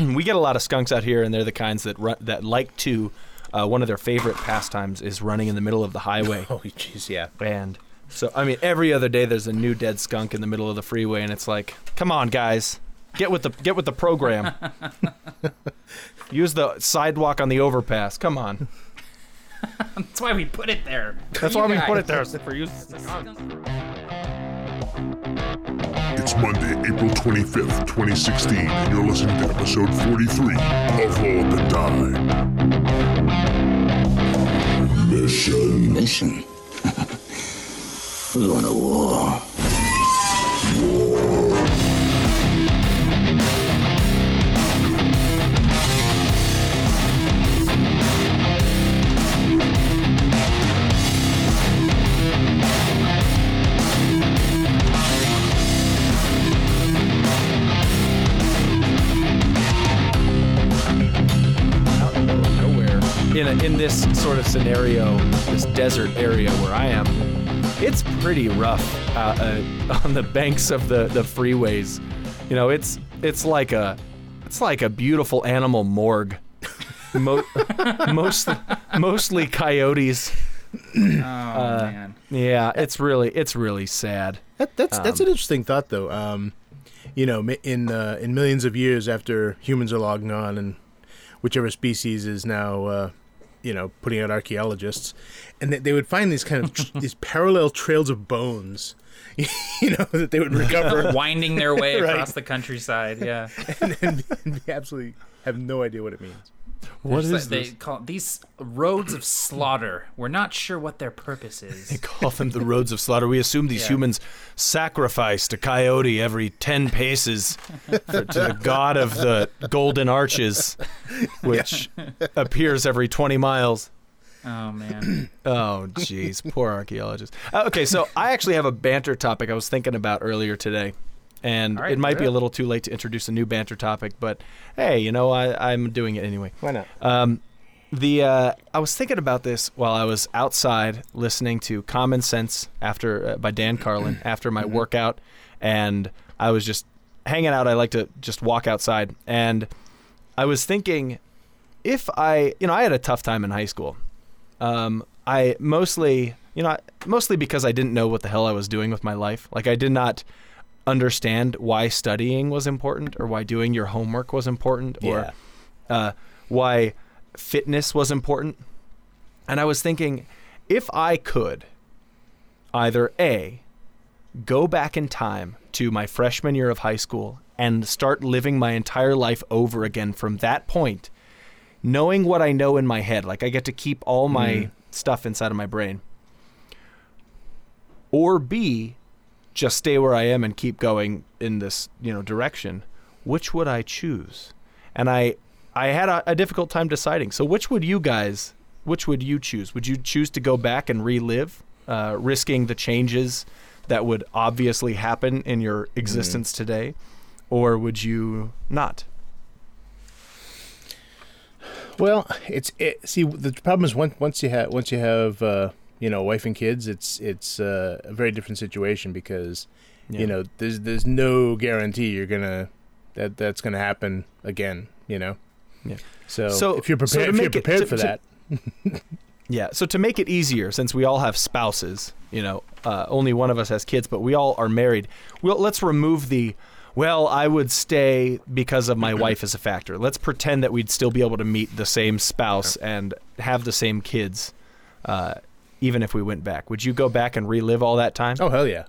we get a lot of skunks out here, and they're the kinds that run, that like to. Uh, one of their favorite pastimes is running in the middle of the highway. Oh, jeez, yeah. And so, I mean, every other day there's a new dead skunk in the middle of the freeway, and it's like, come on, guys, get with the get with the program. Use the sidewalk on the overpass. Come on. That's why we put it there. That's why we put it there. For you. It's Monday, April 25th, 2016, and you're listening to episode 43 of Roll Up and Die. Mission. Mission? We're going to war. In this sort of scenario, this desert area where I am, it's pretty rough uh, uh, on the banks of the the freeways. You know, it's it's like a it's like a beautiful animal morgue. Mo- mostly mostly coyotes. Oh man. Yeah, it's really it's really sad. That, that's Um, that's an interesting thought, though. Um, you know, in uh, in millions of years after humans are logging on, and whichever species is now, uh, you know, putting out archaeologists, and they, they would find these kind of tr- these parallel trails of bones, you know, that they would recover Winding their way Right. across the countryside. Yeah. and, and, and absolutely have no idea what it means. What is like- this? They call these roads of slaughter. We're not sure what their purpose is. They call them the roads of slaughter. We assume these Yeah. humans sacrificed a coyote every 10 paces for, to the god of the golden arches, which appears every 20 miles. Oh man. Oh, jeez. Poor archaeologists. Uh, okay, so I actually have a banter topic I was thinking about earlier today. And All right, it might be a little too late to introduce a new banter topic, but hey, you know, I, I'm doing it anyway. Why not? Um, the uh, I was thinking about this while I was outside listening to Common Sense after uh, by Dan Carlin after my workout, and I was just hanging out. I like to just walk outside, and I was thinking if I, you know, I had a tough time in high school. Um, I mostly, you know, mostly because I didn't know what the hell I was doing with my life. Like I did not understand why studying was important or why doing your homework was important or Yeah. uh, why fitness was important. And I was thinking, if I could either A, go back in time to my freshman year of high school and start living my entire life over again from that point, knowing what I know in my head, like I get to keep all my stuff inside of my brain. Or B, just stay where I am and keep going in this, you know, direction. Which would I choose? And I I had a, a difficult time deciding. So which would you guys which would you choose? Would you choose to go back and relive, uh, risking the changes that would obviously happen in your existence today? Or would you not? Well, it's it, see the problem is once once you have once you have uh, you know wife and kids, it's it's uh, a very different situation because Yeah. you know there's there's no guarantee you're gonna that that's gonna happen again. You know. Yeah. So, So- if you're so prepared, if you're it- prepared to- for to- that, Yeah. So to make it easier, since we all have spouses, you know, uh, only one of us has kids, but we all are married. Well, let's remove the. Well, I would stay because of my wife as a factor. Let's pretend that we'd still be able to meet the same spouse and have the same kids, uh, even if we went back. Would you go back and relive all that time? oh hell yeah.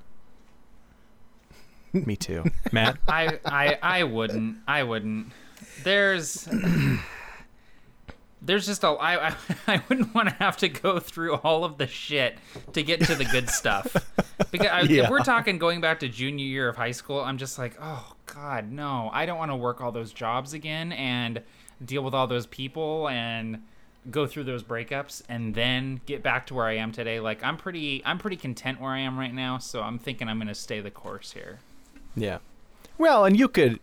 Me too, Matt. I, I I wouldn't. I wouldn't. There's there's just a I I, I wouldn't want to have to go through all of the shit to get to the good stuff. Because I, Yeah. if we're talking going back to junior year of high school, I'm just like, oh god, no, I don't want to work all those jobs again and deal with all those people and go through those breakups and then get back to where I am today. Like I'm pretty I'm pretty content where I am right now, so I'm thinking I'm gonna stay the course here. Yeah. Well, and you could.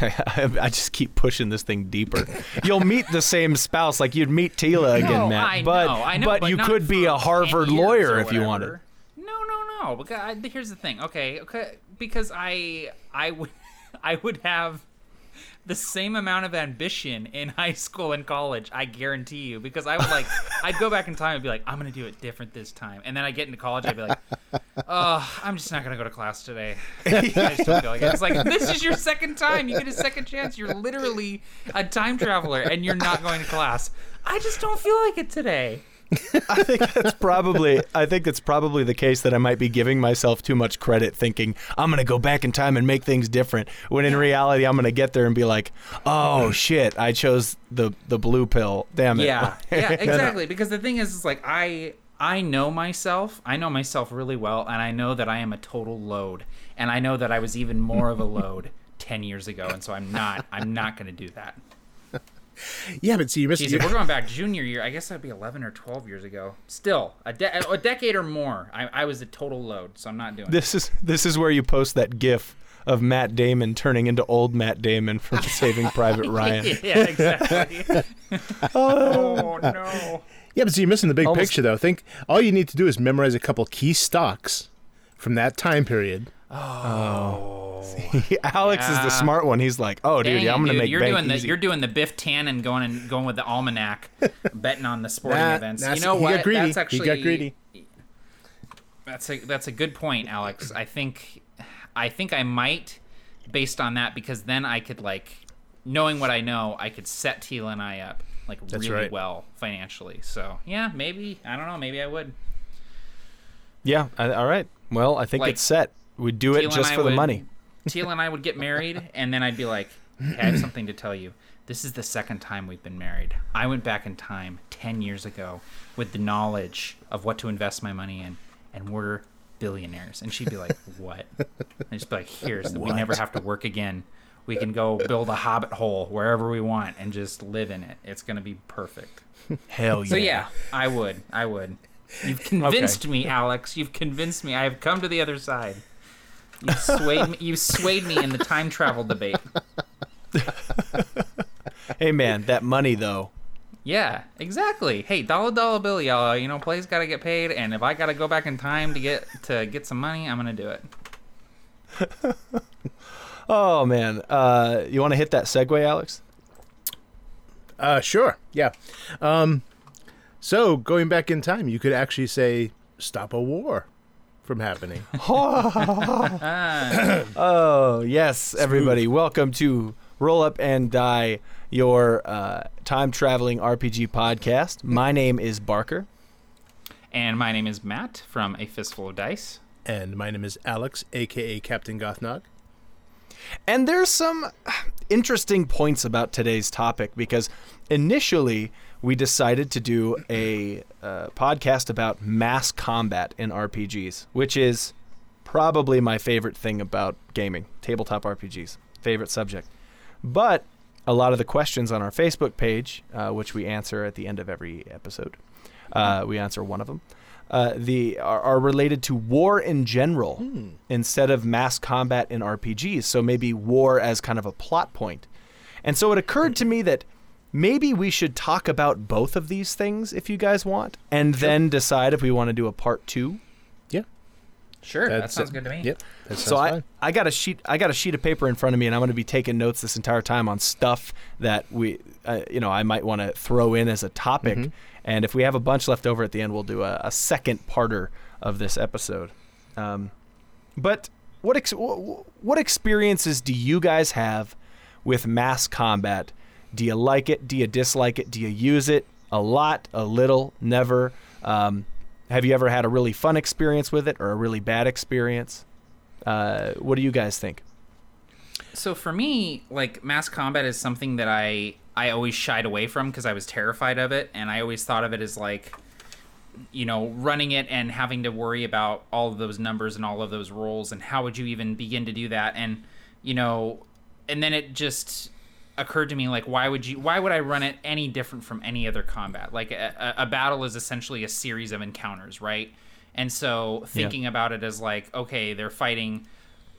I just keep pushing this thing deeper. You'll meet the same spouse, like you'd meet Tila again, No, Matt. I but know, I know, but, but you could be a Harvard lawyer if you wanted. No, no, no. Because I, here's the thing. Okay, okay, because I I would I would have the same amount of ambition in high school and college. I guarantee you, because I would like, I'd go back in time and be like, I'm gonna do it different this time, and then I get into college, I'd be like, oh, I'm just not gonna go to class today. I just don't feel like it. It's like this is your second time. You get a second chance. You're literally a time traveler, and you're not going to class. I just don't feel like it today. I think that's probably I think that's probably the case that I might be giving myself too much credit thinking I'm going to go back in time and make things different when in reality I'm going to get there and be like, "Oh shit, I chose the the blue pill. Damn it." Yeah, yeah, exactly. Because the thing is, is like I I know myself. I know myself really well, and I know that I am a total load, and I know that I was even more of a load ten years ago, and so I'm not. I'm not going to do that. Yeah, but see, you're missing. Jeez, if we're going back junior year, I guess that'd be 11 or 12 years ago. Still, a, de- a decade or more. I, I was a total load, so I'm not doing. This is this is where you post that gif of Matt Damon turning into old Matt Damon from Saving Private Ryan. yeah, exactly. oh no. yeah, but see, you're missing the big Almost- picture, though. Think all you need to do is memorize a couple key stocks from that time period. Oh. Alex is the smart one. He's like, "Oh, dude, Dang yeah, I'm going to dude, make you're bank doing the you're doing the Biff Tannen going and going with the almanac, betting on the sporting Nah, events. You know he got what? greedy. That's He got greedy. That's a that's a good point, Alex. I think I think I might based on that because then I could like knowing what I know, I could set Tila and I up like That's really right. well financially. So yeah, maybe I don't know. Maybe I would. yeah, I, all right. Well, I think Like, it's set. We do it Teal and just I for the would- money. Teal and I would get married, and then I'd be like, hey, I have something to tell you. This is the second time we've been married. I went back in time 10 years ago with the knowledge of what to invest my money in, and we're billionaires. And she'd be like, What? And I'd just be like, Here's, we never have to work again. We can go build a hobbit hole wherever we want and just live in it. It's going to be perfect. Hell yeah. So, yeah, I would. I would. You've convinced me, Alex. You've convinced me. I have come to the other side. You swayed me. You swayed me in the time travel debate. Hey man, that money though. Yeah, exactly. Hey, dollar dollar bill, y'all. You know, play's got to get paid, and if I got to go back in time to get to get some money, I'm gonna do it. Oh man, uh, you want to hit that segue, Alex? Uh, sure. Yeah. Um, so going back in time, you could actually say stop a war from happening. Oh yes, everybody, welcome to Roll Up and Die, your uh, time traveling RPG podcast. My name is Barker. And my name is Matt from A Fistful of Dice. and my name is Alex, aka Captain Gothnog. And there's some interesting points about today's topic because initially we decided to do a uh, podcast about mass combat in RPGs, which is probably my favorite thing about gaming, tabletop RPGs, favorite subject. But a lot of the questions on our Facebook page, uh, which we answer at the end of every episode, uh, we answer one of them. Uh, the are, are related to war in general instead of mass combat in RPGs. So maybe war as kind of a plot point. And so it occurred to me that maybe we should talk about both of these things if you guys want, and then decide if we want to do a part two. Yeah. Sure, that That's sounds it. good to me. Yep. That So I, fine. I got a sheet I got a sheet of paper in front of me and I'm going to be taking notes this entire time on stuff that we uh, you know I might want to throw in as a topic Mm-hmm. and if we have a bunch left over at the end we'll do a, a second parter of this episode. Um, but what ex- what experiences do you guys have with mass combat? Do you like it? Do you dislike it? Do you use it a lot, a little, never? Um, have you ever had a really fun experience with it or a really bad experience? Uh, what do you guys think? So for me, like mass combat is something that I I always shied away from because I was terrified of it, and I always thought of it as like, you know, running it and having to worry about all of those numbers and all of those rolls, and how would you even begin to do that? And you know, and then it just occurred to me like, why would you? Why would I run it any different from any other combat? Like a, a battle is essentially a series of encounters, right? And so thinking about it as like, okay, they're fighting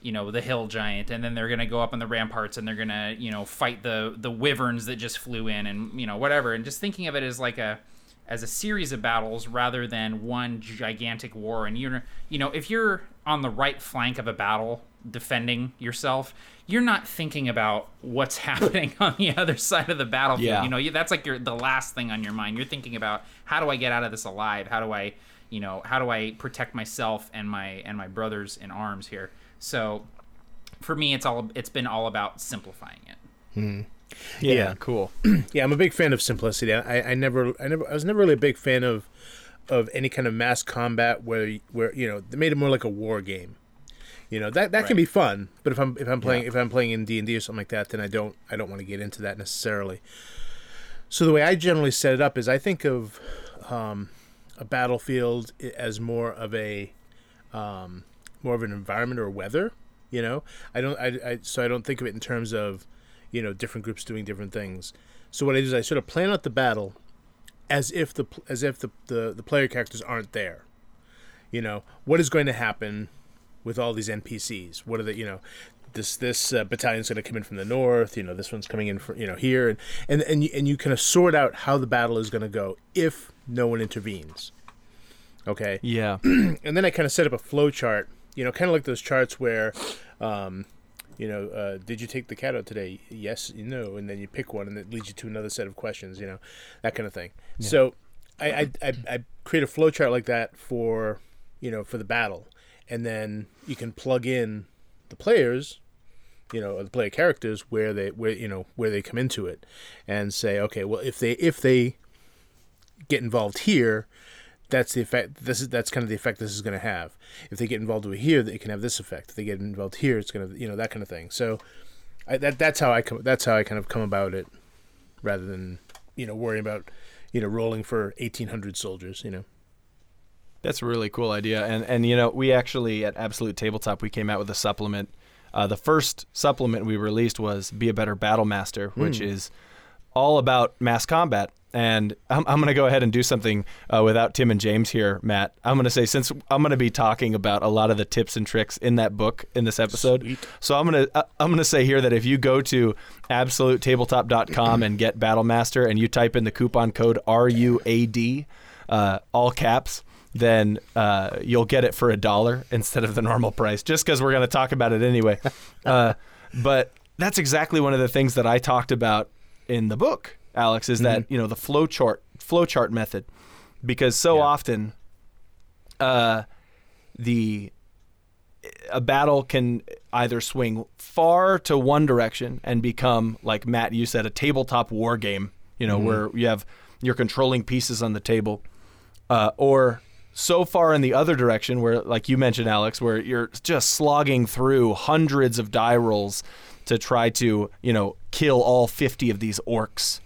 you know the hill giant and then they're gonna go up on the ramparts and they're gonna you know fight the the wyverns that just flew in and you know whatever and just thinking of it as like a as a series of battles rather than one gigantic war and you're you know if you're on the right flank of a battle defending yourself, you're not thinking about what's happening on the other side of the battlefield. Yeah. You know, you, that's like your the last thing on your mind. You're thinking about how do I get out of this alive? How do I, you know, how do I protect myself and my and my brothers in arms here? So, for me, it's all it's been all about simplifying it. Hmm. Yeah, Yeah. cool. Yeah, I'm a big fan of simplicity. I, I never, I never, I was never really a big fan of, of any kind of mass combat where, where you know, they made it more like a war game. You know that that can be fun, but if I'm if I'm playing if I'm playing in D and D or something like that, then I don't I don't want to get into that necessarily. So the way I generally set it up is I think of um, a battlefield as more of a um, more of an environment or weather. You know, I don't I, I so I don't think of it in terms of you know different groups doing different things. So what I do is I sort of plan out the battle as if the as if the, the the player characters aren't there. You know what is going to happen with all these NPCs? What are the you know this this uh, battalion's going to come in from the north. You know this one's coming in from you know here and and and you, and you kind of sort out how the battle is going to go if no one intervenes. Okay Yeah. and then I kind of set up a flow chart, you know, kind of like those charts where, um, you know, uh, did you take the cat out today? Yes, no, and then you pick one, and it leads you to another set of questions, you know, that kind of thing. So, I, I, I I create a flow chart like that for, you know, for the battle, and then you can plug in the players, you know, or the player characters where they where you know where they come into it, and say, okay, well, if they if they get involved here, that's the effect. This is that's kind of the effect this is going to have. If they get involved over here, it can have this effect. If they get involved here, it's going to you know that kind of thing. So, I, that that's how I come. That's how I kind of come about it, rather than you know worrying about you know rolling for eighteen hundred soldiers. You know. That's a really cool idea. And and you know, we actually at Absolute Tabletop we came out with a supplement. Uh, the first supplement we released was Be a Better Battle Master, which is all about mass combat. And I'm, I'm going to go ahead and do something uh, without Tim and James here, Matt. I'm going to say since I'm going to be talking about a lot of the tips and tricks in that book in this episode, Sweet. so I'm going to I'm going to say here that if you go to absolutetabletop.com and get Battle Master and you type in the coupon code RUAD, uh, all caps, then uh, you'll get it for a dollar instead of the normal price, just because we're going to talk about it anyway. uh, but that's exactly one of the things that I talked about in the book, Alex, is that you know the flow chart flow chart method, because so Yeah. often, uh, the a battle can either swing far to one direction and become like Matt you said a tabletop war game you know where you have you're controlling pieces on the table uh, or so far in the other direction where like you mentioned Alex where you're just slogging through hundreds of die rolls to try to you know kill all 50 of these orcs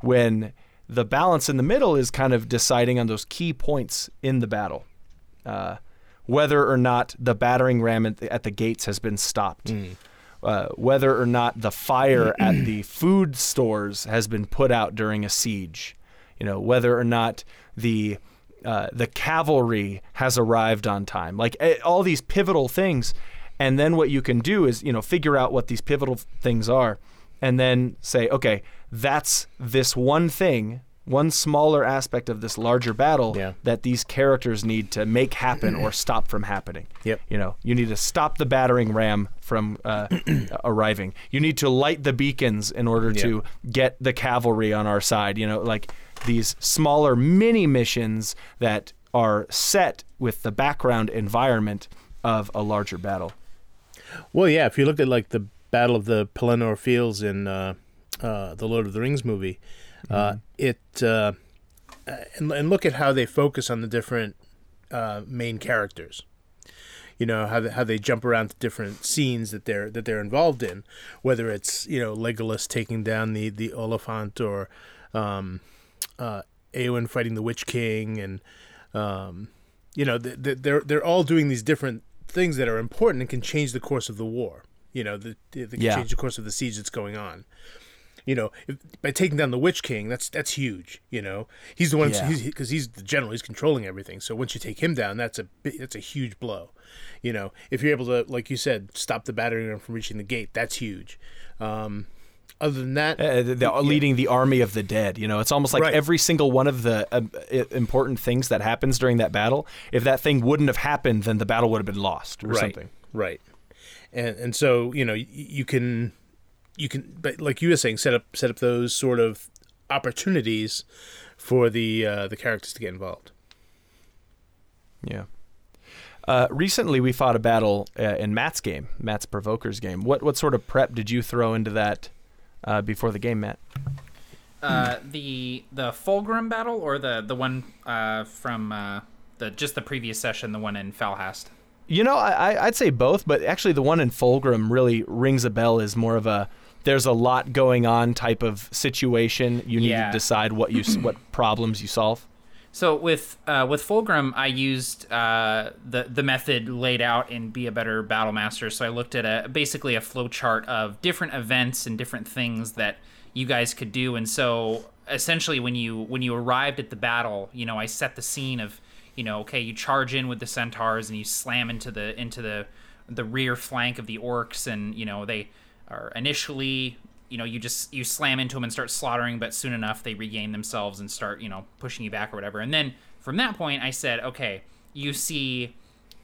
when the balance in the middle is kind of deciding on those key points in the battle uh, whether or not the battering ram at the, at the gates has been stopped, uh, whether or not the fire at the food stores has been put out during a siege, you know, whether or not the uh, the cavalry has arrived on time, like eh, all these pivotal things. And then what you can do is, you know, figure out what these pivotal things are, and then say, okay, that's this one thing, one smaller aspect of this larger battle Yeah. that these characters need to make happen or stop from happening. Yep. You know, you need to stop the battering ram from uh, arriving. You need to light the beacons in order to get the cavalry on our side. You know, like these smaller mini missions that are set with the background environment of a larger battle. Well, yeah. If you look at like the Battle of the Pelennor Fields in uh, uh, the Lord of the Rings movie, uh, it uh, and, and look at how they focus on the different uh, main characters. You know how they, how they jump around to different scenes that they're that they're involved in, whether it's you know Legolas taking down the the Oliphaunt or um, uh, Eowyn fighting the Witch King, and um, you know th- th- they're they're all doing these different things that are important and can change the course of the war. You know, the, they can Yeah. change the course of the siege that's going on. You know, if, by taking down the Witch King, that's that's huge. You know, he's the one Yeah. because he's, the general, he's controlling everything. So once you take him down, that's a that's a huge blow. You know, if you're able to, like you said, stop the battering ram from reaching the gate, that's huge. Um, other than that, Uh, the, the- leading the army of the dead. You know, it's almost like Right. every single one of the uh, important things that happens during that battle. If that thing wouldn't have happened, then the battle would have been lost or right, something. right, and and so you know you, you can you can but like you were saying set up set up those sort of opportunities for the uh, the characters to get involved. Yeah. Uh, recently, we fought a battle uh, in Matt's game, Matt's Provoker's game. What what sort of prep did you throw into that uh, before the game, Matt? Uh, the the Fulgrim battle or the the one uh, from uh, the just the previous session, the one in Falhast. You know, I, I- I'd say both, but actually, the one in Fulgrim really rings a bell. Is more of a there's a lot going on type of situation. You need Yeah. to decide what you what problems you solve. So with uh, with Fulgrim, I used uh, the the method laid out in Be a Better Battle Master. So I looked at a basically a flow chart of different events and different things that you guys could do. And so essentially, when you when you arrived at the battle, you know, I set the scene of you know, okay, you charge in with the centaurs and you slam into the into the the rear flank of the orcs, and you know they are initially you know you just you slam into them and start slaughtering but soon enough they regain themselves and start you know pushing you back or whatever. And then from that point i said okay you see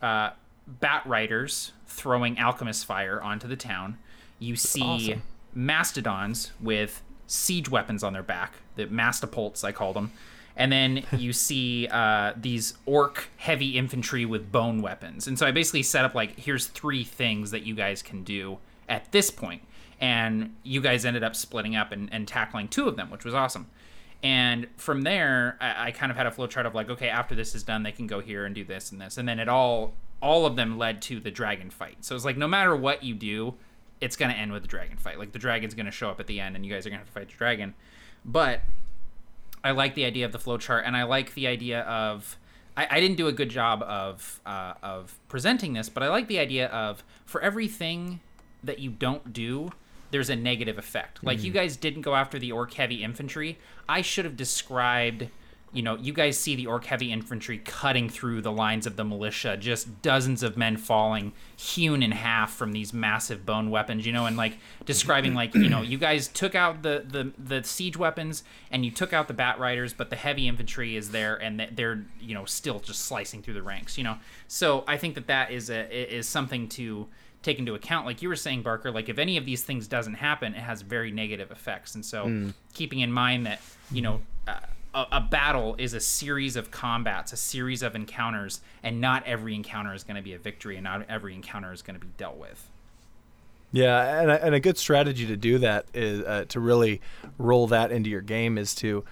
uh, bat riders throwing alchemist fire onto the town. You see awesome. mastodons with siege weapons on their back the mastopults i call them and then you see uh, these orc heavy infantry with bone weapons. And so i basically set up like here's three things that you guys can do at this point. And you guys ended up splitting up and, and tackling two of them which was awesome. And from there I, I kind of had a flow chart of like okay after this is done they can go here and do this and this. And then it all all of them led to the dragon fight. So it's like no matter what you do it's going to end with the dragon fight. Like the dragon's going to show up at the end and you guys are going to have to fight the dragon. But I like the idea of the flow chart, and I like the idea of. I, I didn't do a good job of uh, of presenting this, but I like the idea of for everything that you don't do, there's a negative effect. Like you mm. guys didn't go after the orc heavy infantry. I should have described. You know, you guys see the orc heavy infantry cutting through the lines of the militia, just dozens of men falling, hewn in half from these massive bone weapons. You know, and like describing like you know, you guys took out the the the siege weapons and you took out the bat riders, but the heavy infantry is there and they're you know still just slicing through the ranks. You know, so I think that that is a is something to take into account like you were saying barker like if any of these things doesn't happen it has very negative effects. And so keeping in mind that you know uh, a, a battle is a series of combats a series of encounters and not every encounter is going to be a victory and not every encounter is going to be dealt with. Yeah, and a, and a good strategy to do that is uh, to really roll that into your game is to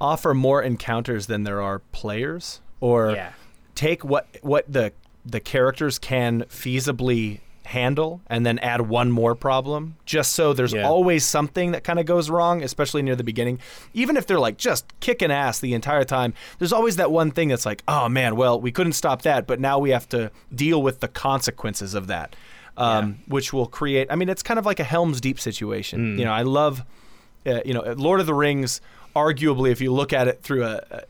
offer more encounters than there are players, or Yeah. take what what the the characters can feasibly handle and then add one more problem just so there's Yeah. always something that kind of goes wrong especially near the beginning. Even if they're like just kicking ass the entire time there's always that one thing that's like oh man well we couldn't stop that but now we have to deal with the consequences of that um, which will create i mean it's kind of like a helm's deep situation. You know i love uh, you know lord of the rings arguably if you look at it through a, a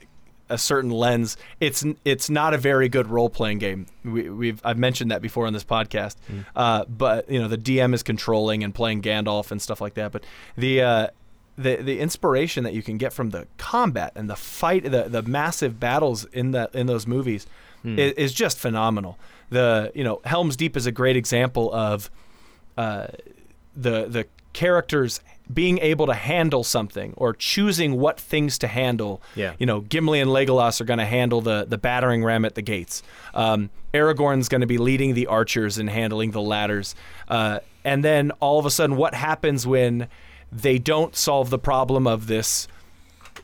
a certain lens, it's it's not a very good role playing game. We, we've I've mentioned that before on this podcast. Uh, but you know the DM is controlling and playing Gandalf and stuff like that. But the uh, the the inspiration that you can get from the combat and the fight, the the massive battles in that in those movies, is, is just phenomenal. The you know Helm's Deep is a great example of uh, the the characters being able to handle something or choosing what things to handle. Yeah. You know, Gimli and Legolas are going to handle the the battering ram at the gates. Um, Aragorn's going to be leading the archers and handling the ladders. Uh, and then all of a sudden, what happens when they don't solve the problem of this,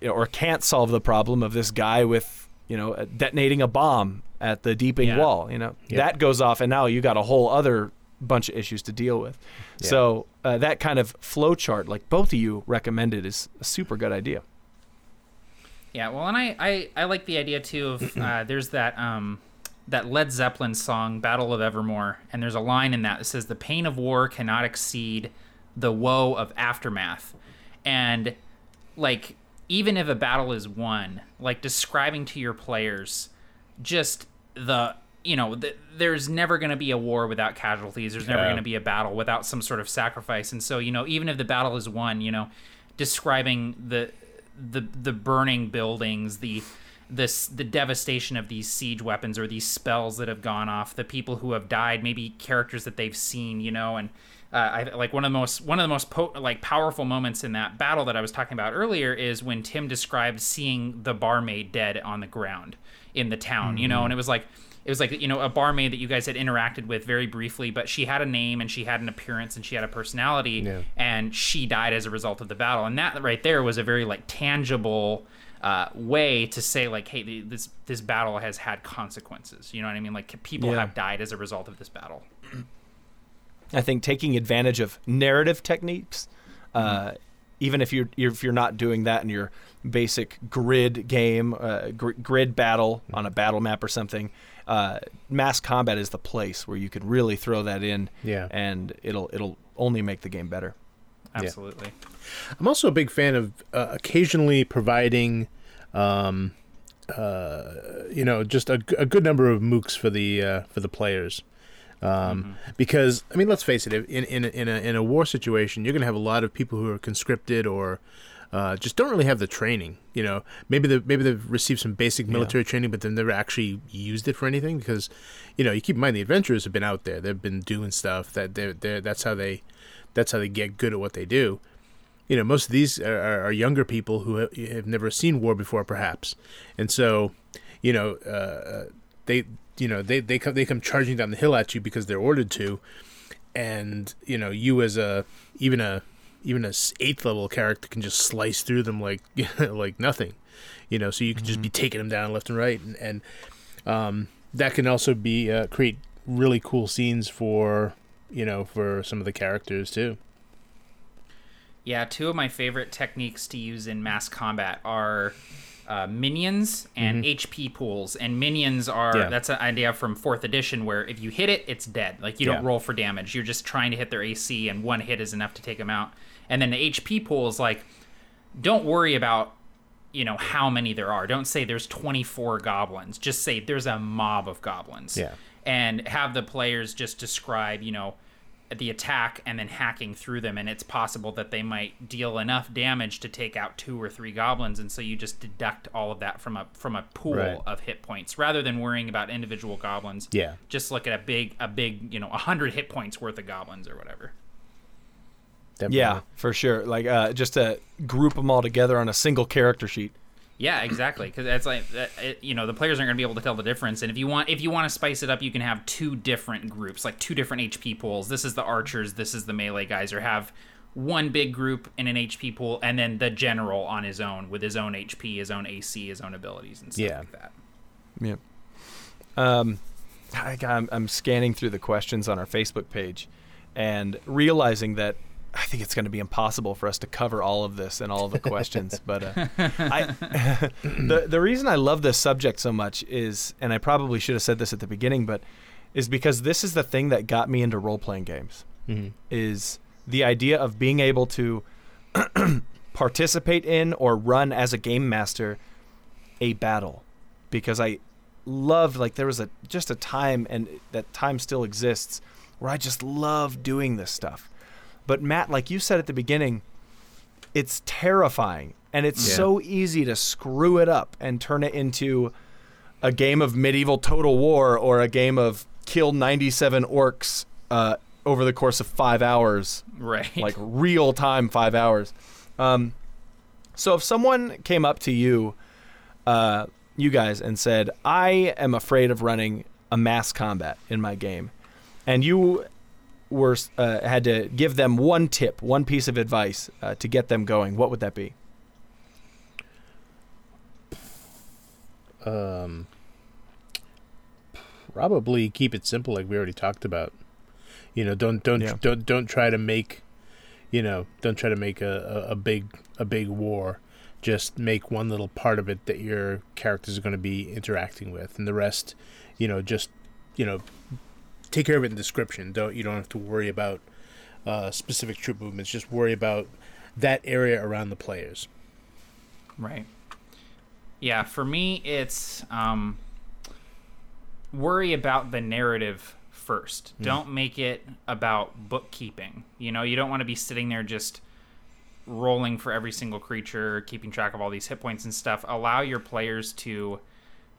you know, or can't solve the problem of this guy with you know detonating a bomb at the deeping Yeah. wall? You know, Yeah. that goes off, and now you got a whole other bunch of issues to deal with. So uh, that kind of flow chart, like both of you recommended, is a super good idea. Yeah, well, and I, I, I like the idea too of uh, there's that um that Led Zeppelin song "Battle of Evermore," and there's a line in that that says, "The pain of war cannot exceed the woe of aftermath," and like even if a battle is won, like describing to your players just the you know, th- there's never going to be a war without casualties. There's never Yeah. going to be a battle without some sort of sacrifice. And so, you know, even if the battle is won, you know, describing the the the burning buildings, the this the devastation of these siege weapons or these spells that have gone off, the people who have died, maybe characters that they've seen, you know, and uh, I like one of the most one of the most po- like powerful moments in that battle that I was talking about earlier is when Tim described seeing the barmaid dead on the ground in the town, you know, and it was like it was like you know a barmaid that you guys had interacted with very briefly, but she had a name and she had an appearance and she had a personality, Yeah. and she died as a result of the battle, and that right there was a very like tangible uh, way to say like, hey, the- this this battle has had consequences. You know what I mean? Like people Yeah. have died as a result of this battle. I think taking advantage of narrative techniques, uh, even if you're, you're if you're not doing that in your basic grid game, uh, gr- grid battle on a battle map or something, uh, mass combat is the place where you can really throw that in, Yeah. and it'll it'll only make the game better. Absolutely. I'm also a big fan of uh, occasionally providing, um, uh, you know, just a good number of mooks for the uh, for the players. Um, Because I mean, let's face it, in in a, in a in a war situation, you're going to have a lot of people who are conscripted or uh, just don't really have the training. You know, maybe they maybe they've received some basic military training, but they've never actually used it for anything. Because you know, you keep in mind the adventurers have been out there; they've been doing stuff that they they that's how they that's how they get good at what they do you know, most of these are, are, younger people who have, have never seen war before, perhaps, and so, you know, uh, they, you know, they they come they come charging down the hill at you because they're ordered to, and you know, you as a even a even a eighth level character can just slice through them like like nothing, you know. So you can just be taking them down left and right, and, and um, that can also be uh, create really cool scenes for you know for some of the characters too. Yeah, two of my favorite techniques to use in mass combat are uh, minions and HP pools. And minions are Mm-hmm. Yeah. that's an idea from fourth edition where if you hit it, it's dead. Like you don't roll for damage. You're just trying to hit their AC, and one hit is enough to take them out. And then the HP pool is like, don't worry about you know how many there are. Don't say there's 24 goblins. Just say there's a mob of goblins. Yeah. And have the players just describe, you know, the attack and then hacking through them and it's possible that they might deal enough damage to take out two or three goblins and so you just deduct all of that from a from a pool Right. of hit points rather than worrying about individual goblins. Yeah. Just look at a big a big, you know, 100 hit points worth of goblins or whatever. Definitely. Yeah, for sure. Like uh, just to group them all together on a single character sheet. Yeah, exactly. Because it's like that- it, you know the players aren't going to be able to tell the difference. And if you want, if you want to spice it up, you can have two different groups, like two different HP pools. This is the archers. This is the melee guys. Or have one big group in an HP pool, and then the general on his own with his own HP, his own AC, his own abilities, and stuff Yeah. like that. Yeah. Um, I, I'm, I'm scanning through the questions on our Facebook page, and realizing that I think it's going to be impossible for us to cover all of this and all of the questions. but uh, I, the the reason I love this subject so much is, and I probably should have said this at the beginning, but is because this is the thing that got me into role playing games. Is the idea of being able to participate in or run as a game master a battle because I loved like there was a just a time and that time still exists where I just love doing this stuff. But Matt, like you said at the beginning, it's terrifying and it's Yeah. so easy to screw it up and turn it into a game of medieval total war or a game of kill 97 orcs uh, over the course of 5 hours Right. like real time five hours. Um, so if someone came up to you, uh, you guys, and said, "I am afraid of running a mass combat in my game," and you were uh, had to give them one tip, one piece of advice uh, to get them going, what would that be? Um, probably keep it simple, like we already talked about. You know, don't don't Yeah. don't don't try to make, you know, don't try to make a, a, a big a big war. Just make one little part of it that your characters are going to be interacting with, and the rest, you know, just you know, take care of it in the description. Don't you don't have to worry about uh, specific troop movements. Just worry about that area around the players. Right. Yeah, for me, it's um, worry about the narrative first. Don't make it about bookkeeping. You know, you don't want to be sitting there just rolling for every single creature, keeping track of all these hit points and stuff. Allow your players to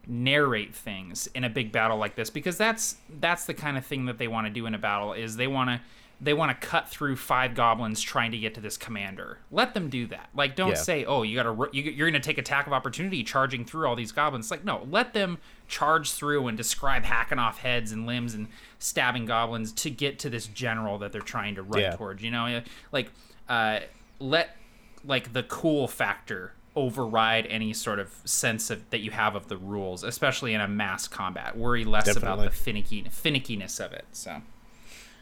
narrate things in a big battle like this because that's that's the kind of thing that they want to do in a battle is they want to they want to cut through five goblins trying to get to this commander. Let them do that. Like, don't Yeah. say, "Oh, you got to you, you're going to take attack of opportunity charging through all these goblins." Like, no, let them charge through and describe hacking off heads and limbs and stabbing goblins to get to this general that they're trying to run Yeah. towards. You know, like uh, let like the cool factor override any sort of sense of that you have of the rules, especially in a mass combat. Worry less about the finicky finickiness of it. So.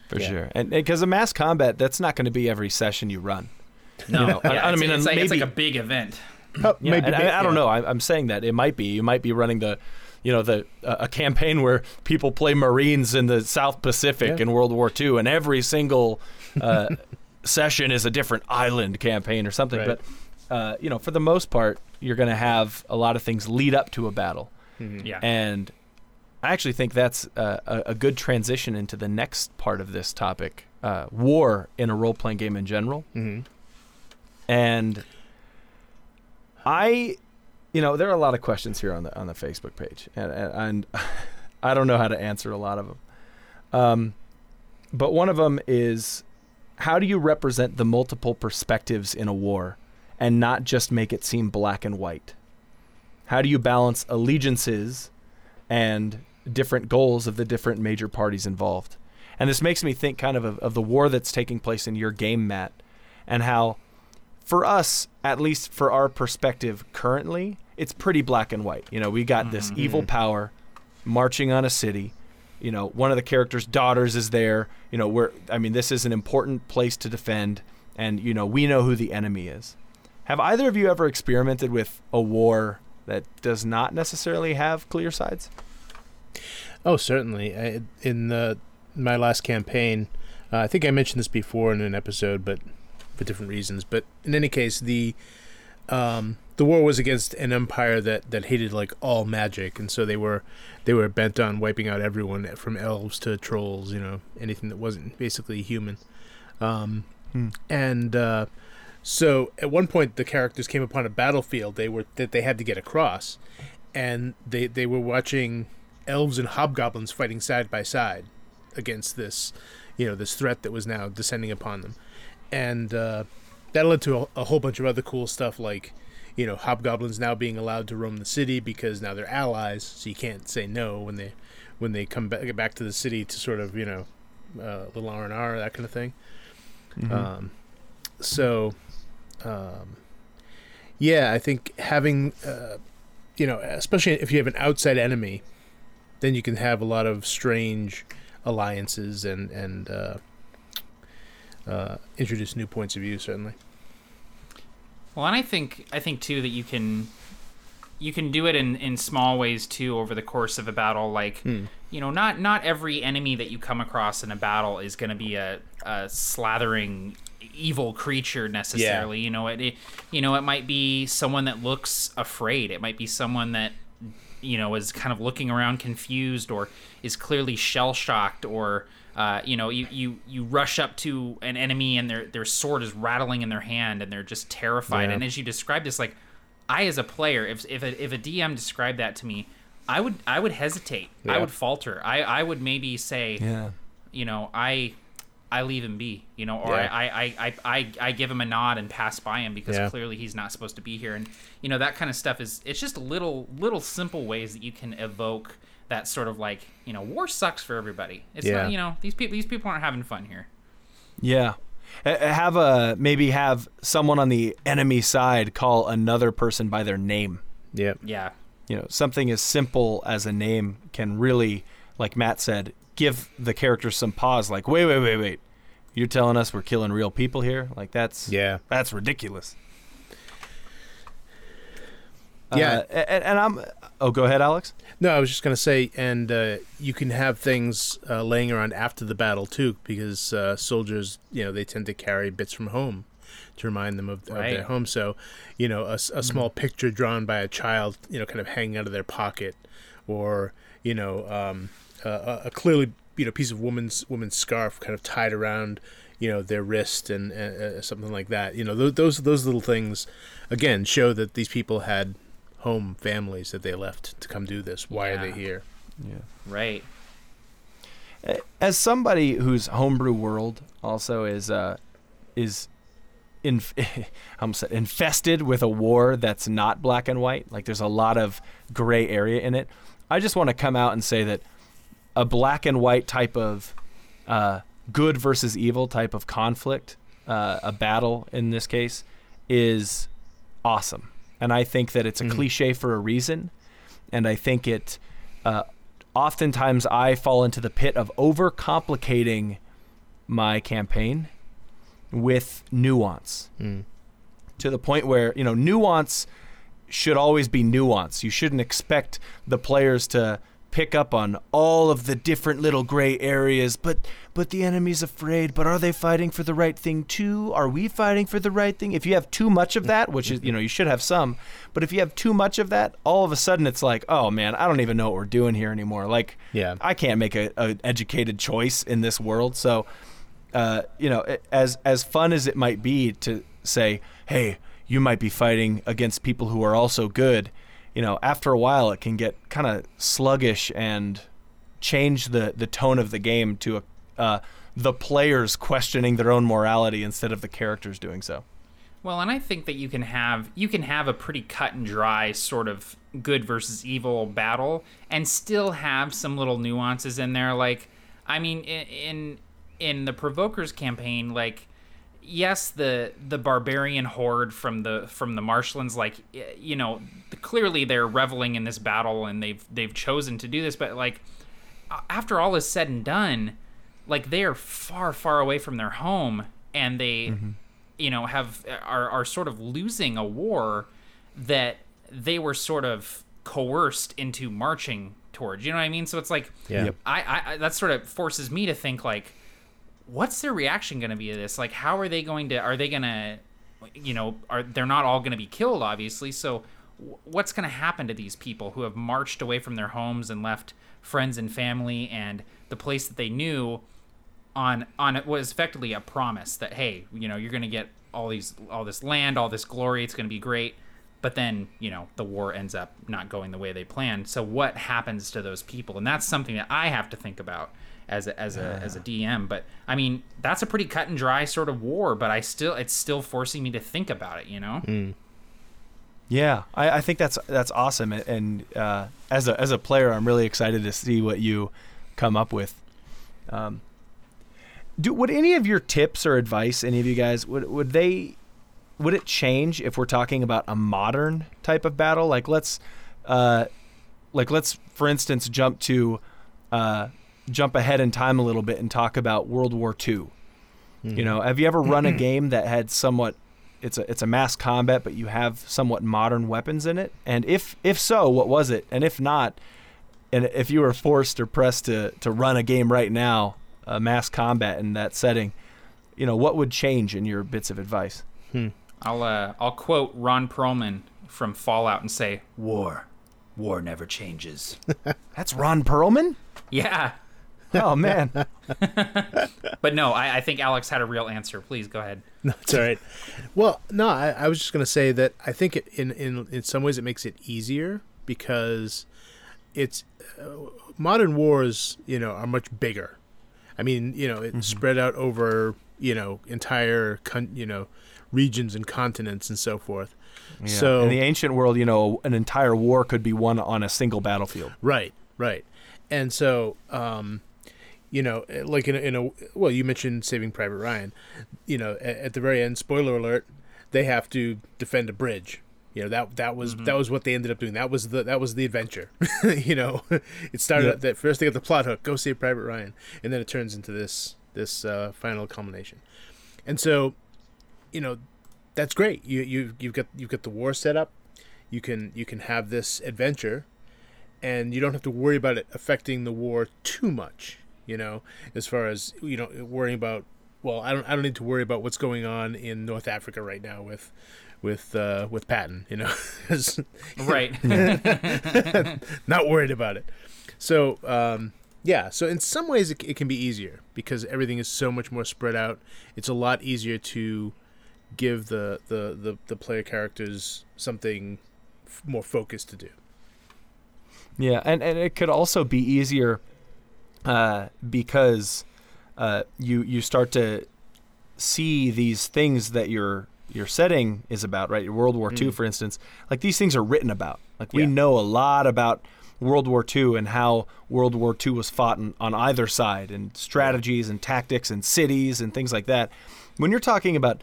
for Yeah. sure. And because a mass combat, that's not going to be every session you run. No, You know, I- yeah, I it's, mean, it's like, it's like a big event. Oh, Yeah, maybe, and I, I don't yeah. know. I, I'm saying that it might be. You might be running the, you know, the uh, a campaign where people play Marines in the South Pacific Yeah. in World War II, and every single uh, session is a different island campaign or something. Right. But uh, you know, for the most part, you're going to have a lot of things lead up to a battle, Yeah. and I actually think that's uh, a, a good transition into the next part of this topic: uh, war in a role-playing game in general. Mhm. And I, you know, there are a lot of questions here on the on the Facebook page, and and, and I don't know how to answer a lot of them. Um, but one of them is, how do you represent the multiple perspectives in a war, and not just make it seem black and white? How do you balance allegiances and different goals of the different major parties involved? And this makes me think kind of of, of the war that's taking place in your game, Matt, and how for us, at least for our perspective currently, it's pretty black and white. You know, we got this mm-hmm. evil power marching on a city. You know, one of the characters' daughters is there. You know, we're I mean, this is an important place to defend, and you know, we know who the enemy is. Have either of you ever experimented with a war that does not necessarily have clear sides? Oh, certainly. I, in the, my last campaign, uh, I think I mentioned this before in an episode, but for different reasons. But in any case, the um, the war was against an empire that, that hated like all magic, and so they were they were bent on wiping out everyone from elves to trolls. You know, anything that wasn't basically human. Um, Hmm. And uh, so at one point, the characters came upon a battlefield they were that they had to get across, and they they were watching elves and hobgoblins fighting side by side against this, you know, this threat that was now descending upon them, and uh, that led to a, a whole bunch of other cool stuff like, you know, hobgoblins now being allowed to roam the city because now they're allies, so you can't say no when they when they come back back to the city to sort of you know, uh, little R and R that kind of thing. Um, so, um, yeah, I think having, uh, you know, especially if you have an outside enemy, then you can have a lot of strange alliances and and uh, uh, introduce new points of view. Certainly, Well, and I think I think too that you can you can do it in in small ways too over the course of a battle. Like Hmm. you know, not not every enemy that you come across in a battle is going to be a, a slathering evil creature necessarily. You know, it, it you know it might be someone that looks afraid. It might be someone that you know is kind of looking around confused or is clearly shell shocked or uh, you know you, you you rush up to an enemy and their their sword is rattling in their hand and they're just terrified Yeah. and as you described this like I as a player if if a, if a DM described that to me I would I would hesitate I would falter I I would maybe say Yeah. you know I I leave him be you know or Yeah. I, I, I, I I give him a nod and pass by him because Yeah. clearly he's not supposed to be here and you know that kind of stuff is it's just little little simple ways that you can evoke that sort of like you know war sucks for everybody it's Yeah. not you know these people these people aren't having fun here Yeah. Have a maybe have someone on the enemy side call another person by their name. yeah, yeah You know, something as simple as a name can really, like Matt said, give the characters some pause. Like, wait, wait, wait, wait. You're telling us we're killing real people here? Like that's yeah, that's ridiculous. Yeah. Uh, and, and I'm. Oh, go ahead, Alex. No, I was just gonna say, and uh, you can have things uh, laying around after the battle too, because uh, soldiers, you know, they tend to carry bits from home to remind them of, of their home. So, you know, a, a small picture drawn by a child, you know, kind of hanging out of their pocket, or you know um, a, a clearly you know piece of woman's woman's scarf kind of tied around you know their wrist and uh, something like that. You know th- those those little things again show that these people had home families that they left to come do this. Why are they here? Yeah. Right. As somebody whose homebrew world also is uh, is in, almost infested with a war that's not black and white. Like there's a lot of gray area in it. I just want to come out and say that a black and white type of uh, good versus evil type of conflict, uh, a battle in this case, is awesome. And I think that it's a cliche for a reason. And I think it, uh, oftentimes, I fall into the pit of overcomplicating my campaign with nuance to the point where, you know, nuance should always be nuance. You shouldn't expect the players to pick up on all of the different little gray areas, but but the enemy's afraid, but are they fighting for the right thing too? Are we fighting for the right thing? If you have too much of that, which is, you know, you should have some, but if you have too much of that, all of a sudden it's like, "Oh man, I don't even know what we're doing here anymore." Like Yeah. I can't make a, a educated choice in this world. So, uh, you know, as as fun as it might be to say, "Hey, you might be fighting against people who are also good," you know, after a while it can get kind of sluggish and change the the tone of the game to a, uh, the players questioning their own morality instead of the characters doing so. Well, and I think that you can have you can have a pretty cut and dry sort of good versus evil battle and still have some little nuances in there like I mean in in, in the provokers campaign like yes the the barbarian horde from the from the marshlands like you know clearly they're reveling in this battle and they've they've chosen to do this but like after all is said and done like they are far far away from their home and they mm-hmm. you know have are are sort of losing a war that they were sort of coerced into marching towards you know what i mean so it's like Yeah. Yep. I, I I that sort of forces me to think like what's their reaction going to be to this? Like how are they going to are they going to you know are they're not all going to be killed obviously. So what's going to happen to these people who have marched away from their homes and left friends and family and the place that they knew on on it was effectively a promise that hey you know you're going to get all these all this land all this glory it's going to be great. But then you know the war ends up not going the way they planned. So what happens to those people? And that's something that i have to think about as a, as a as a dm but i mean that's a pretty cut and dry sort of war but i still it's still forcing me to think about it you know Yeah, I, I think that's that's awesome, and- and uh, as a as a player, I'm really excited to see what you come up with. Um, do would any of your tips or advice, any of you guys, would would they would it change if we're talking about a modern type of battle? Like let's uh, like let's for instance jump to uh, jump ahead in time a little bit and talk about World War II. You know, have you ever run a game that had somewhat it's a it's a mass combat, but you have somewhat modern weapons in it? And if if so, what was it? And if not, and if you were forced or pressed to to run a game right now, a mass combat in that setting, you know, what would change in your bits of advice? i'll uh i'll quote ron perlman from fallout and say War. War never changes. That's Ron Perlman. yeah Oh man, but no I, I think alex had a real answer please go ahead No, it's all right. Well, no, I, I was just going to say that I think it, in in in some ways it makes it easier because it's uh, modern wars, you know, are much bigger. I mean, you know, it's spread out over you know entire con- you know regions and continents and so forth. So in the ancient world, you know, an entire war could be won on a single battlefield. Right, right. And so, um, you know, eh, like in a, in a well, you mentioned Saving Private Ryan. You know, at, at the very end, spoiler alert, they have to defend a bridge. You know that that was that was what they ended up doing. That was the that was the adventure. you know, it started Yep. at that first they got the plot hook, go save Private Ryan, and then it turns into this this uh, final culmination. And so, you know, that's great. You you you've got you've got the war set up. You can you can have this adventure, and you don't have to worry about it affecting the war too much. You know, as far as you know, worrying about well, I don't I don't need to worry about what's going on in North Africa right now with with uh, with Patton. You know, Right. not worried about it. So um, yeah, so in some ways it, it can be easier because everything is so much more spread out. It's a lot easier to give the the the, the player characters something f- more focused to do. Yeah, and, and it could also be easier uh, because uh, you you start to see these things that your your setting is about, right? Your World War II, for instance, like these things are written about. Like we Yeah. know a lot about World War II and how World War II was fought on, on either side, and strategies and tactics and cities and things like that. When you're talking about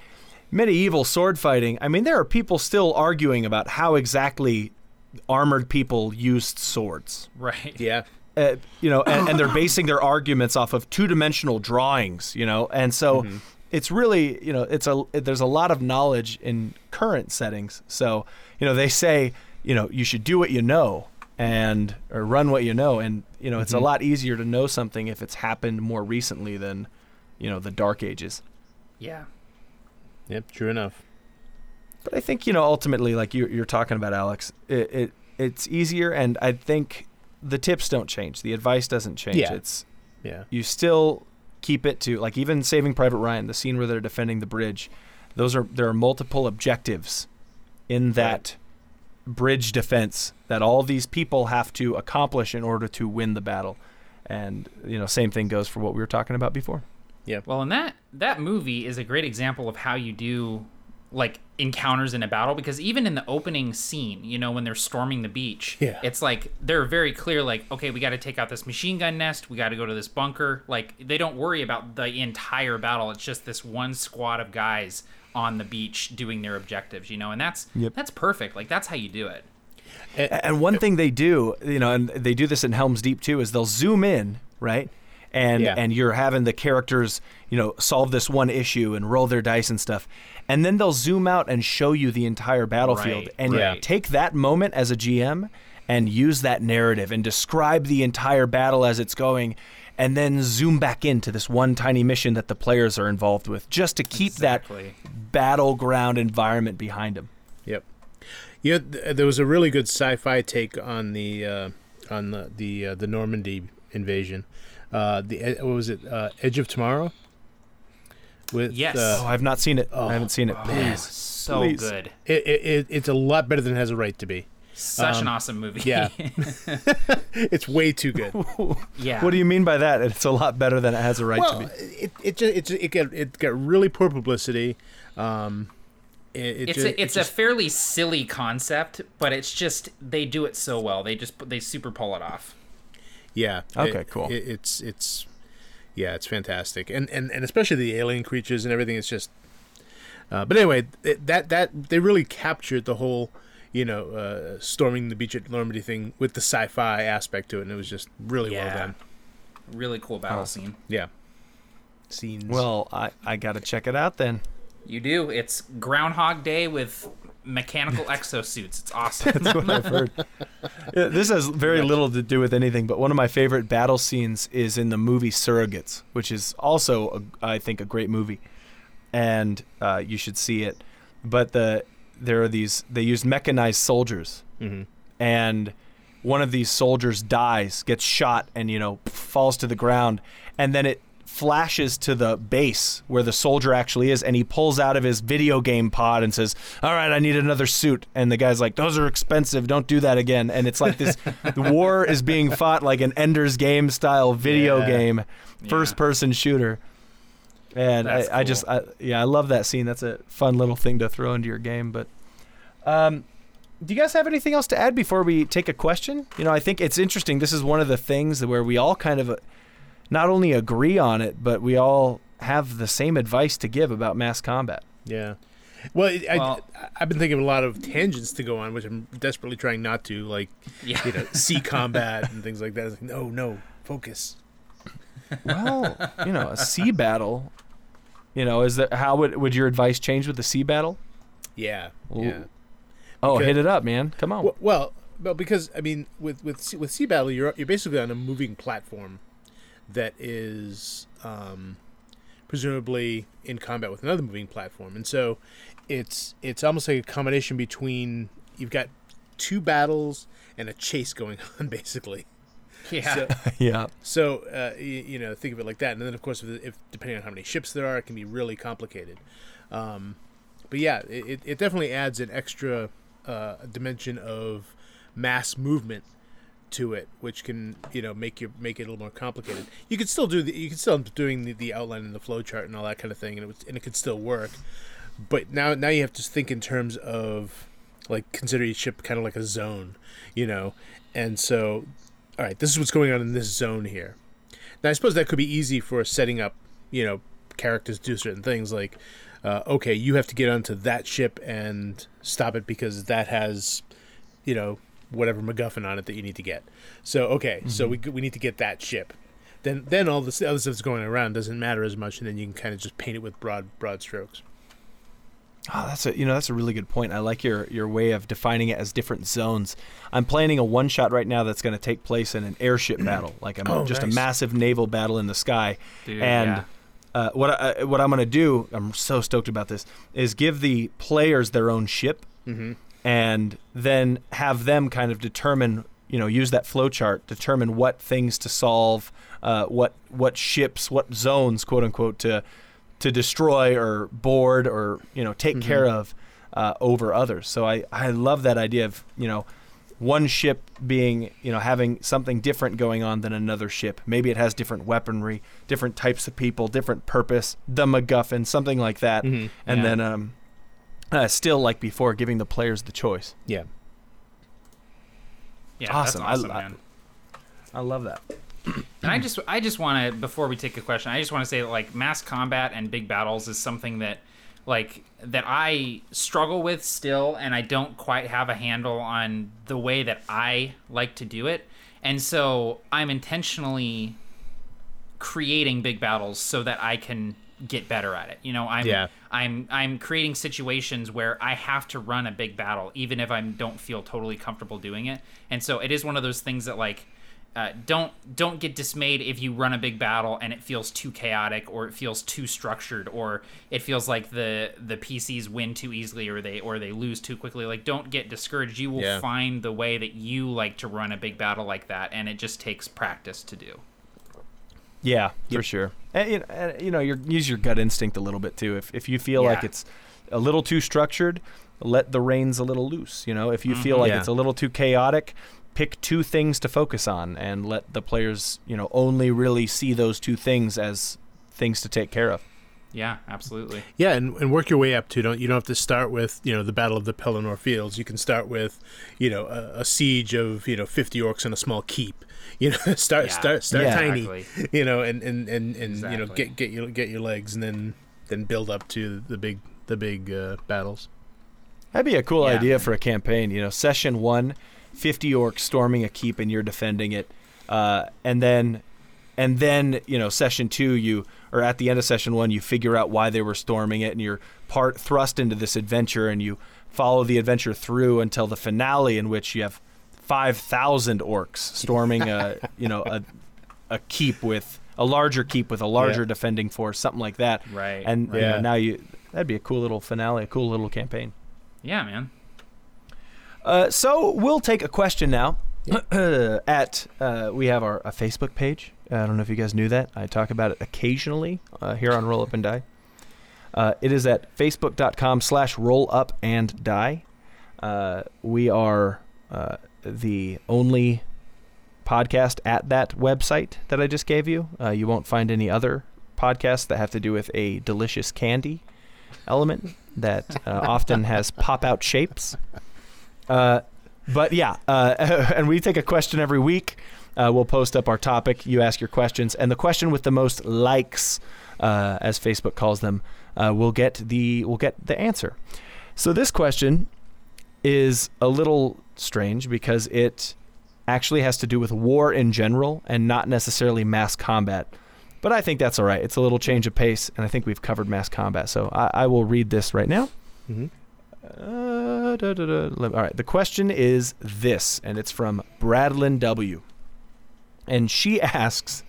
medieval sword fighting, I mean, there are people still arguing about how exactly armored people used swords. right. Yeah. Uh, you know, and, and they're basing their arguments off of two-dimensional drawings. You know, and so it's really, you know, it's a there's a lot of knowledge in current settings. So you know, they say, you know, you should do what you know and or run what you know, and you know, it's a lot easier to know something if it's happened more recently than, you know, the Dark Ages. Yeah. Yep. True enough. But I think you know ultimately, like you're, you're talking about, Alex, it, it it's easier, and I think the tips don't change, the advice doesn't change. Yeah. It's Yeah. you still keep it to like even Saving Private Ryan, the scene where they're defending the bridge. Those are there are multiple objectives in that bridge defense that all these people have to accomplish in order to win the battle. And you know, same thing goes for what we were talking about before. Yeah. Well, and that that movie is a great example of how you do like encounters in a battle because even in the opening scene, you know, when they're storming the beach, Yeah. it's like they're very clear like, okay, we got to take out this machine gun nest, we got to go to this bunker. Like they don't worry about the entire battle. It's just this one squad of guys on the beach doing their objectives, you know. And that's Yep. that's perfect. Like that's how you do it. And one thing they do, you know, and they do this in Helm's Deep too, is they'll zoom in, right? And Yeah. and you're having the characters, you know, solve this one issue and roll their dice and stuff. And then they'll zoom out and show you the entire battlefield. Right, and right. take that moment as a GM and use that narrative and describe the entire battle as it's going and then zoom back into this one tiny mission that the players are involved with just to keep Exactly. that battleground environment behind them. Yep. Yeah, th- there was a really good sci-fi take on the uh, on the the uh, the Normandy invasion. Uh, the what was it? Uh, Edge of Tomorrow. With Yes. Oh, uh, I've not seen it. I haven't seen it. Please. So Please. good. it, it, it, it's a lot better than it has a right to be. Such Um, an awesome movie. yeah. It's way too good. yeah. What do you mean by that? It's a lot better than it has a right well, to be. it it just, it just, it got it got really poor publicity. Um, it, it it's ju- a, it it's just- a fairly silly concept, but it's just they do it so well. They just they super pull it off. Yeah. Okay, It- cool. It, it's it's yeah, it's fantastic, and and and especially the alien creatures and everything. It's just. Uh, but anyway, it, that that they really captured the whole, you know, uh, storming the beach at Normandy thing with the sci-fi aspect to it, and it was just really well done. Really cool battle Oh. scene. Yeah. Scenes. Well, I, I got to check it out then. You do. It's Groundhog Day with mechanical exosuits. It's awesome. That's what I've heard. Yeah, this has very little to do with anything, but one of my favorite battle scenes is in the movie Surrogates, which is also, a, I think, a great movie, and uh, you should see it. But the there are these they use mechanized soldiers, Mhm. and one of these soldiers dies, gets shot, and you know falls to the ground, and then it flashes to the base where the soldier actually is, and he pulls out of his video game pod and says, "All right, I need another suit." And the guy's like, "Those are expensive. Don't do that again." And it's like this: the war is being fought like an Ender's Game style video Yeah. game, first-person shooter. And I, That's I just. I, yeah, I love that scene. That's a fun little thing to throw into your game. But, um, do you guys have anything else to add before we take a question? You know, I think it's interesting. This is one of the things where we all kind of not only agree on it, but we all have the same advice to give about mass combat. Yeah. Well, it, Well- I, I've been thinking of a lot of tangents to go on, which I'm desperately trying not to, like yeah. you know, sea combat and things like that. It's like, no, no, focus. Well, you know, a sea battle. You know, is that how would would your advice change with the sea battle? Yeah, Ooh. yeah. Oh, Because- hit it up, man! Come on. Well, well, well, because I mean, with with sea- with sea battle, you're you're basically on a moving platform that is um, presumably in combat with another moving platform. And so it's it's almost like a combination between you've got two battles and a chase going on basically. Yeah. So, yeah. so uh, you, you know, think of it like that. And then of course, if, if depending on how many ships there are, it can be really complicated. Um, but yeah, it, it definitely adds an extra uh, dimension of mass movement to it, which can you know make you make it a little more complicated. You could still do the you could still end up doing the, the outline and the flow chart and all that kind of thing, and it was, and it could still work. But now now you have to think in terms of like consider ship kind of like a zone, you know, and so all right, this is what's going on in this zone here. Now I suppose that could be easy for setting up, you know, characters do certain things like. Uh, okay, you have to get onto that ship and stop it because that has, you know, whatever MacGuffin on it that you need to get. So okay, so mm-hmm. we we need to get that ship. Then then all this other stuff that's going around doesn't matter as much, and then you can kind of just paint it with broad broad strokes. Oh, that's a you know that's a really good point. I like your your way of defining it as different zones. I'm planning a one shot right now that's going to take place in an airship battle, like a, Oh, just nice. a massive naval battle in the sky. Dude, and yeah. uh, what I, what I'm going to do, I'm so stoked about this, is give the players their own ship, mm-hmm. And then have them kind of determine, you know, use that flow chart, determine what things to solve, uh, what what ships, what zones, quote unquote, to to destroy or board or you know take care of uh, over others. So I I love that idea of you know one ship being you know having something different going on than another ship. Maybe it has different weaponry, different types of people, different purpose, the MacGuffin, something like that, and Yeah. then um, uh, still like before, giving the players the choice. Yeah. Yeah, Awesome. That's awesome, I- man. I love that. And I just I just want to before we take a question, I just want to say that like mass combat and big battles is something that like that I struggle with still and I don't quite have a handle on the way that I like to do it. And so I'm intentionally creating big battles so that I can get better at it. You know, I'm Yeah. I'm I'm creating situations where I have to run a big battle even if I don't feel totally comfortable doing it. And so it is one of those things that like uh, don't don't get dismayed if you run a big battle and it feels too chaotic or it feels too structured or it feels like the the PCs win too easily or they or they lose too quickly. Like don't get discouraged. You will Yeah. find the way that you like to run a big battle like that, and it just takes practice to do. Yeah, for sure. And, you know, and, you know, your use your gut instinct a little bit too. If if you feel like it's a little too structured, let the reins a little loose. You know, if you feel mm-hmm. like Yeah. it's a little too chaotic, pick two things to focus on and let the players, you know, only really see those two things as things to take care of. Yeah, absolutely. Yeah, and, and work your way up to don't you don't have to start with you know the Battle of the Pelennor Fields. You can start with you know a, a siege of you know fifty orcs in a small keep. You know, start Yeah. start start Yeah. tiny. Exactly. You know, and and and, and you know get get your get your legs, and then then build up to the big the big uh, battles. That'd be a cool Yeah. idea for a campaign. You know, session one, 50 orcs storming a keep and you're defending it, uh, and then, and then you know, session two, you or at the end of session one, you figure out why they were storming it, and you're part thrust into this adventure, and you follow the adventure through until the finale, in which you have 5,000 orcs storming a, you know, a, a keep with a larger keep with a larger Yeah. defending force, something like that. Right, And you know, now you that'd be a cool little finale, a cool little campaign. Yeah, man. Uh, so we'll take a question now. At uh, we have our a Facebook page. Uh, I don't know if you guys knew that. I talk about it occasionally uh, here on Roll Up and Die. Uh, it is at facebook.com slash roll up and die. Uh, we are uh, the only podcast at that website that I just gave you. Uh, you won't find any other podcasts that have to do with a delicious candy element that uh, often has pop out shapes. Uh, but yeah, uh, and we take a question every week. Uh, we'll post up our topic. You ask your questions, and the question with the most likes, uh, as Facebook calls them, uh, will get the will get the answer. So this question is a little strange because it actually has to do with war in general and not necessarily mass combat. But I think that's all right. It's a little change of pace, and I think we've covered mass combat. So I, I will read this right now. Mm-hmm. Uh, da, da, da. All right. The question is this, and it's from Bradlyn W. And she asks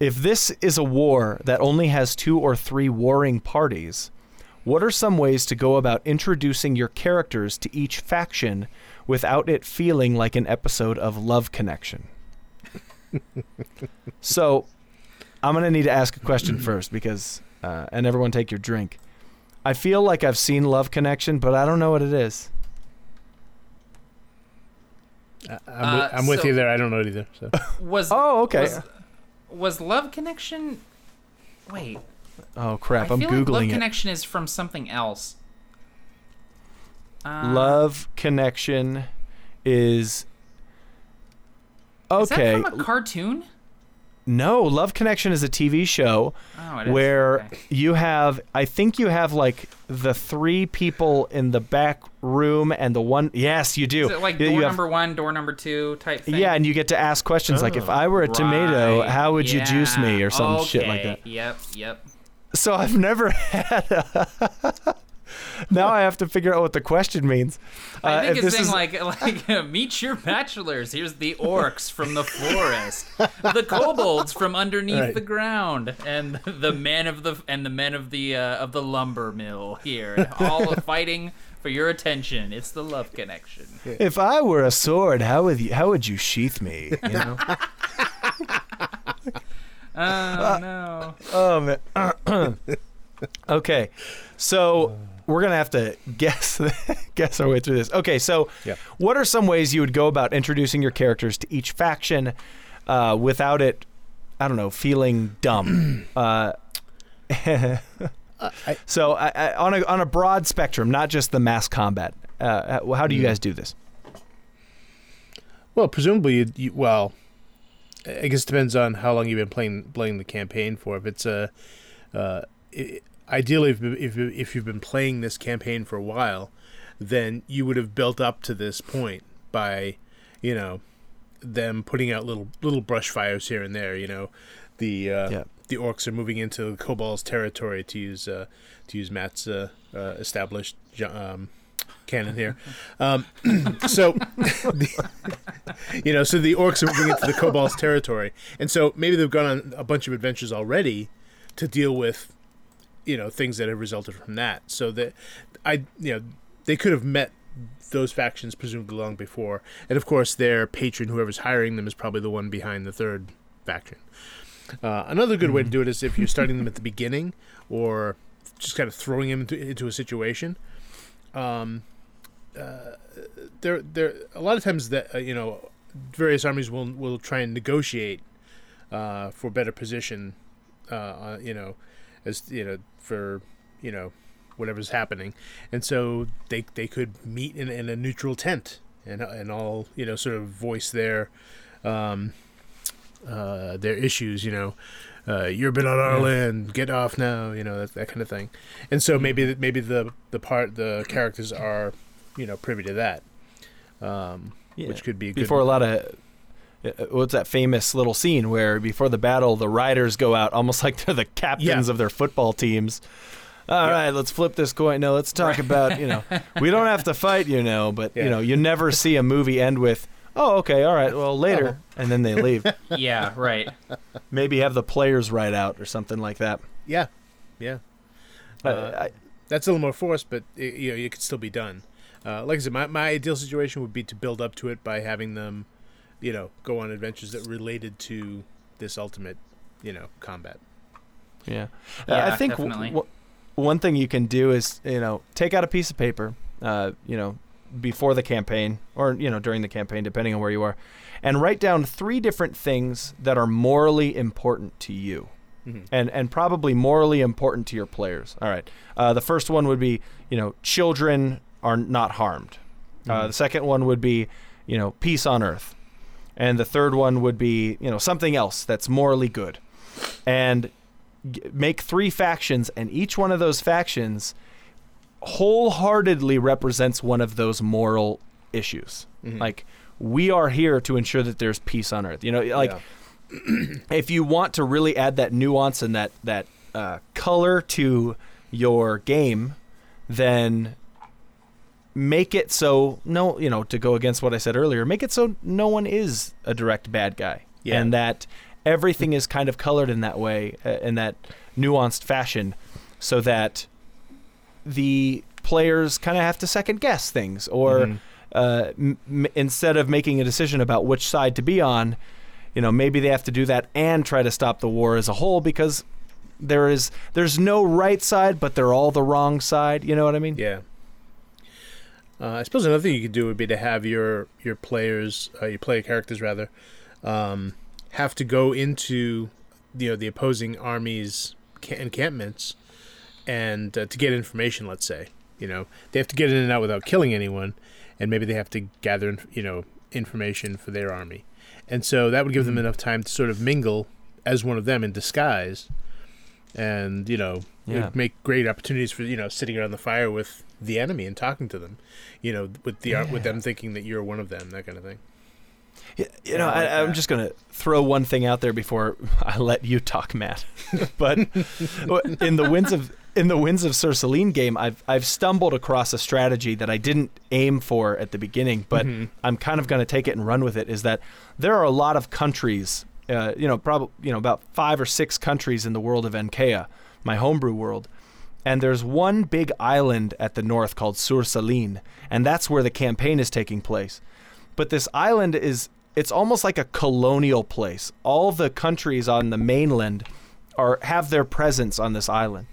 if this is a war that only has two or three warring parties, what are some ways to go about introducing your characters to each faction without it feeling like an episode of Love Connection? so, I'm going to need to ask a question first because, uh, and everyone take your drink. I feel like I've seen Love Connection, but I don't know what it is. I- I'm, Uh, with, I'm with so- you there. I don't know it either. So Was Oh, okay. Was, was Love Connection? Wait, Oh crap! I I'm feel like Love googling it. Connection is from something else. Uh, Love Connection is okay. Is that from a cartoon? no, Love Connection is a TV show Oh, where Okay. you have. I think you have like the three people in the back room and the one. Yes, you do. Is it like door you have- number one, door number two type thing? Yeah, and you get to ask questions like, "If Oh. I were a tomato, how would you juice me?" or some shit like that. Yep, yep. So I've never had. A now I have to figure out what the question means. I Uh, think it's this saying is- like like meet your bachelors. Here's the orcs from the forest, the kobolds from underneath Right. the ground, and the men of the and the men of the uh, of the lumber mill here, all fighting for your attention. It's the love connection. If I were a sword, how would you how would you sheath me? You know. Oh no! oh man. okay, so we're gonna have to guess guess our way through this. Okay, so Yeah. what are some ways you would go about introducing your characters to each faction uh, without it, I don't know, feeling dumb? uh, so I, I, on a on a broad spectrum, not just the mass combat. Uh, how- how do you guys do this? Well, presumably, you, you, well, I guess it depends on how long you've been playing playing the campaign for. If it's a, uh, i ideally, if, if if you've been playing this campaign for a while, then you would have built up to this point by, you know, them putting out little little brush fires here and there. You know, the uh, Yeah. the orcs are moving into Kobold's territory to use uh, to use Matt's uh, uh, established um, canon here. Um, so, the, you know, so the orcs are moving into the Kobold's territory, and so maybe they've gone on a bunch of adventures already to deal with, you know, things that have resulted from that. So that I, you know, they could have met those factions presumably long before, and of course their patron, whoever's hiring them, is probably the one behind the third faction. Uh, another good way to do it is if you're starting them at the beginning, or just kind of throwing them into, into a situation. Um, uh, there, there, a lot of times that uh, you know, various armies will will try and negotiate uh, for better position. Uh, uh, you know, as you know, for you know, whatever's happening, and so they they could meet in, in a neutral tent and and all you know sort of voice their um, uh, their issues. You know, uh, you're been on our land. Get off now. You know that that kind of thing. And so maybe maybe the the part the characters are you know privy to that, um, Yeah. which could be a good, before a lot of uh, what's that famous little scene where before the battle the riders go out almost like they're the captains Yeah. of their football teams All right, let's flip this coin no let's talk about you know we don't have to fight you know but you know you never see a movie end with oh okay all right well later and then they leave Yeah, right. maybe have the players write out or something like that yeah, yeah. Uh, Uh, I, That's a little more forced, but it, you know it could still be done. Uh, like I said, my, my ideal situation would be to build up to it by having them, you know, go on adventures that related to this ultimate, you know, combat. Yeah, Yeah, I think w- w- one thing you can do is you know take out a piece of paper, uh, you know, before the campaign or you know during the campaign, depending on where you are, and write down three different things that are morally important to you, Mhm. and and probably morally important to your players. All right, uh, the first one would be you know children are not harmed. Uh, the second one would be you know peace on earth, and the third one would be you know something else that's morally good, and g- make three factions, and each one of those factions wholeheartedly represents one of those moral issues. Like we are here to ensure that there's peace on earth. You know, like Yeah. if you want to really add that nuance and that that uh, color to your game, then make it so no, you know, to go against what I said earlier, make it so no one is a direct bad guy, Yeah. and that everything is kind of colored in that way, uh, in that nuanced fashion, so that the players kind of have to second guess things, or Mhm. uh, m- m- instead of making a decision about which side to be on, you know, maybe they have to do that and try to stop the war as a whole because there is there's no right side, but they're all the wrong side. You know what I mean? Yeah. Uh, I suppose another thing you could do would be to have your your players, uh, your player characters rather, um, have to go into you know the opposing armies' ca- encampments and uh, to get information. Let's say you know they have to get in and out without killing anyone, and maybe they have to gather you know information for their army, and so that would give them enough time to sort of mingle as one of them in disguise, and you know it Yeah. would make great opportunities for you know sitting around the fire with the enemy and talking to them, you know, with the with them thinking that you're one of them, that kind of thing. Y- You know, I like I, I'm that. just gonna throw one thing out there before I let you talk, Matt. but in the winds of in the winds of Sir Celine game, I've I've stumbled across a strategy that I didn't aim for at the beginning, but I'm kind of gonna take it and run with it. Is that there are a lot of countries, uh, you know, probably you know about five or six countries in the world of Enkea, my homebrew world. And there's one big island at the north called Sur Saline, and that's where the campaign is taking place but this island is it's almost like a colonial place. All the countries on the mainland are have their presence on this island.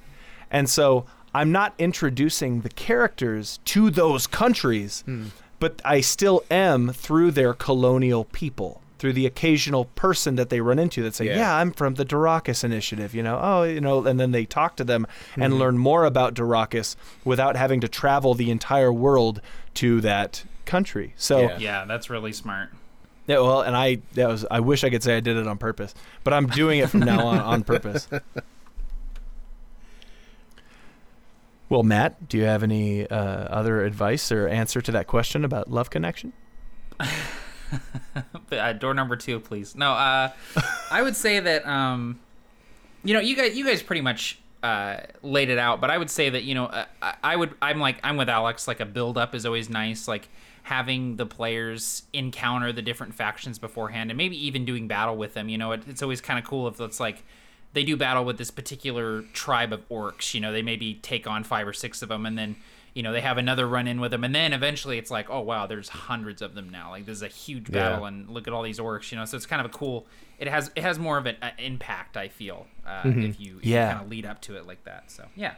And so I'm not introducing the characters to those countries, hmm. but I still am through their colonial people, through the occasional person that they run into that say, Yeah. "Yeah, I'm from the Durakus initiative," you know. Oh, you know, and then they talk to them and hmm. learn more about Durakus without having to travel the entire world to that country. So Yeah. Yeah, that's really smart. yeah, well, and I that was I wish I could say I did it on purpose, but I'm doing it from now on on purpose. Well, Matt, do you have any uh, other advice or answer to that question about love connection? uh, door number two, please. No, uh, I would say that um, you know, you guys, you guys pretty much uh, laid it out, but I would say that you know, uh, I, I would, I'm like, I'm with Alex. Like a build up is always nice. Like having the players encounter the different factions beforehand, and maybe even doing battle with them. You know, it, it's always kind of cool if it's like they do battle with this particular tribe of orcs. You know, they maybe take on five or six of them, and then you know they have another run in with them, and then eventually it's like, oh wow, there's hundreds of them now. Like this is a huge Yeah. battle, and look at all these orcs. You know, so it's kind of a cool. It has it has more of an uh, impact. I feel uh, if you, if Yeah. you kind of lead up to it like that. So yeah,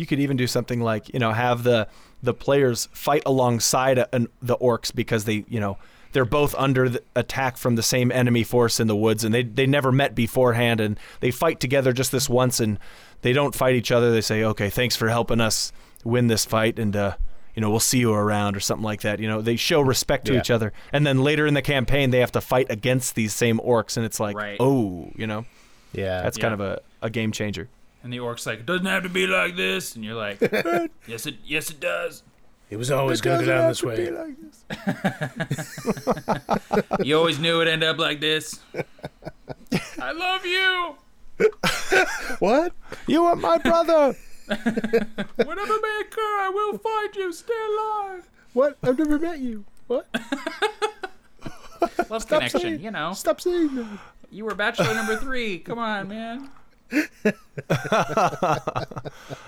You could even do something like you know have the the players fight alongside a, an, the orcs because they you know they're both under the attack from the same enemy force in the woods and they they never met beforehand and they fight together just this once and they don't fight each other. They say okay, thanks for helping us win this fight and. uh you know, we'll see you around or something like that. You know, they show respect to Yeah. each other, and then later in the campaign, they have to fight against these same orcs, and it's like, Right. oh, you know, Yeah, that's Yeah. kind of a, a game changer. And the orcs like, it doesn't have to be like this, and you're like, yes it yes it does. it was always going to go down this way. Like this. You always knew it'd end up like this. I love you. What? You are my brother. Whatever may occur, I will find you. Stay alive. What? I've never met you. What? Love Stop connection, saying- you know. Stop saying that. You were bachelor number three. Come on, man.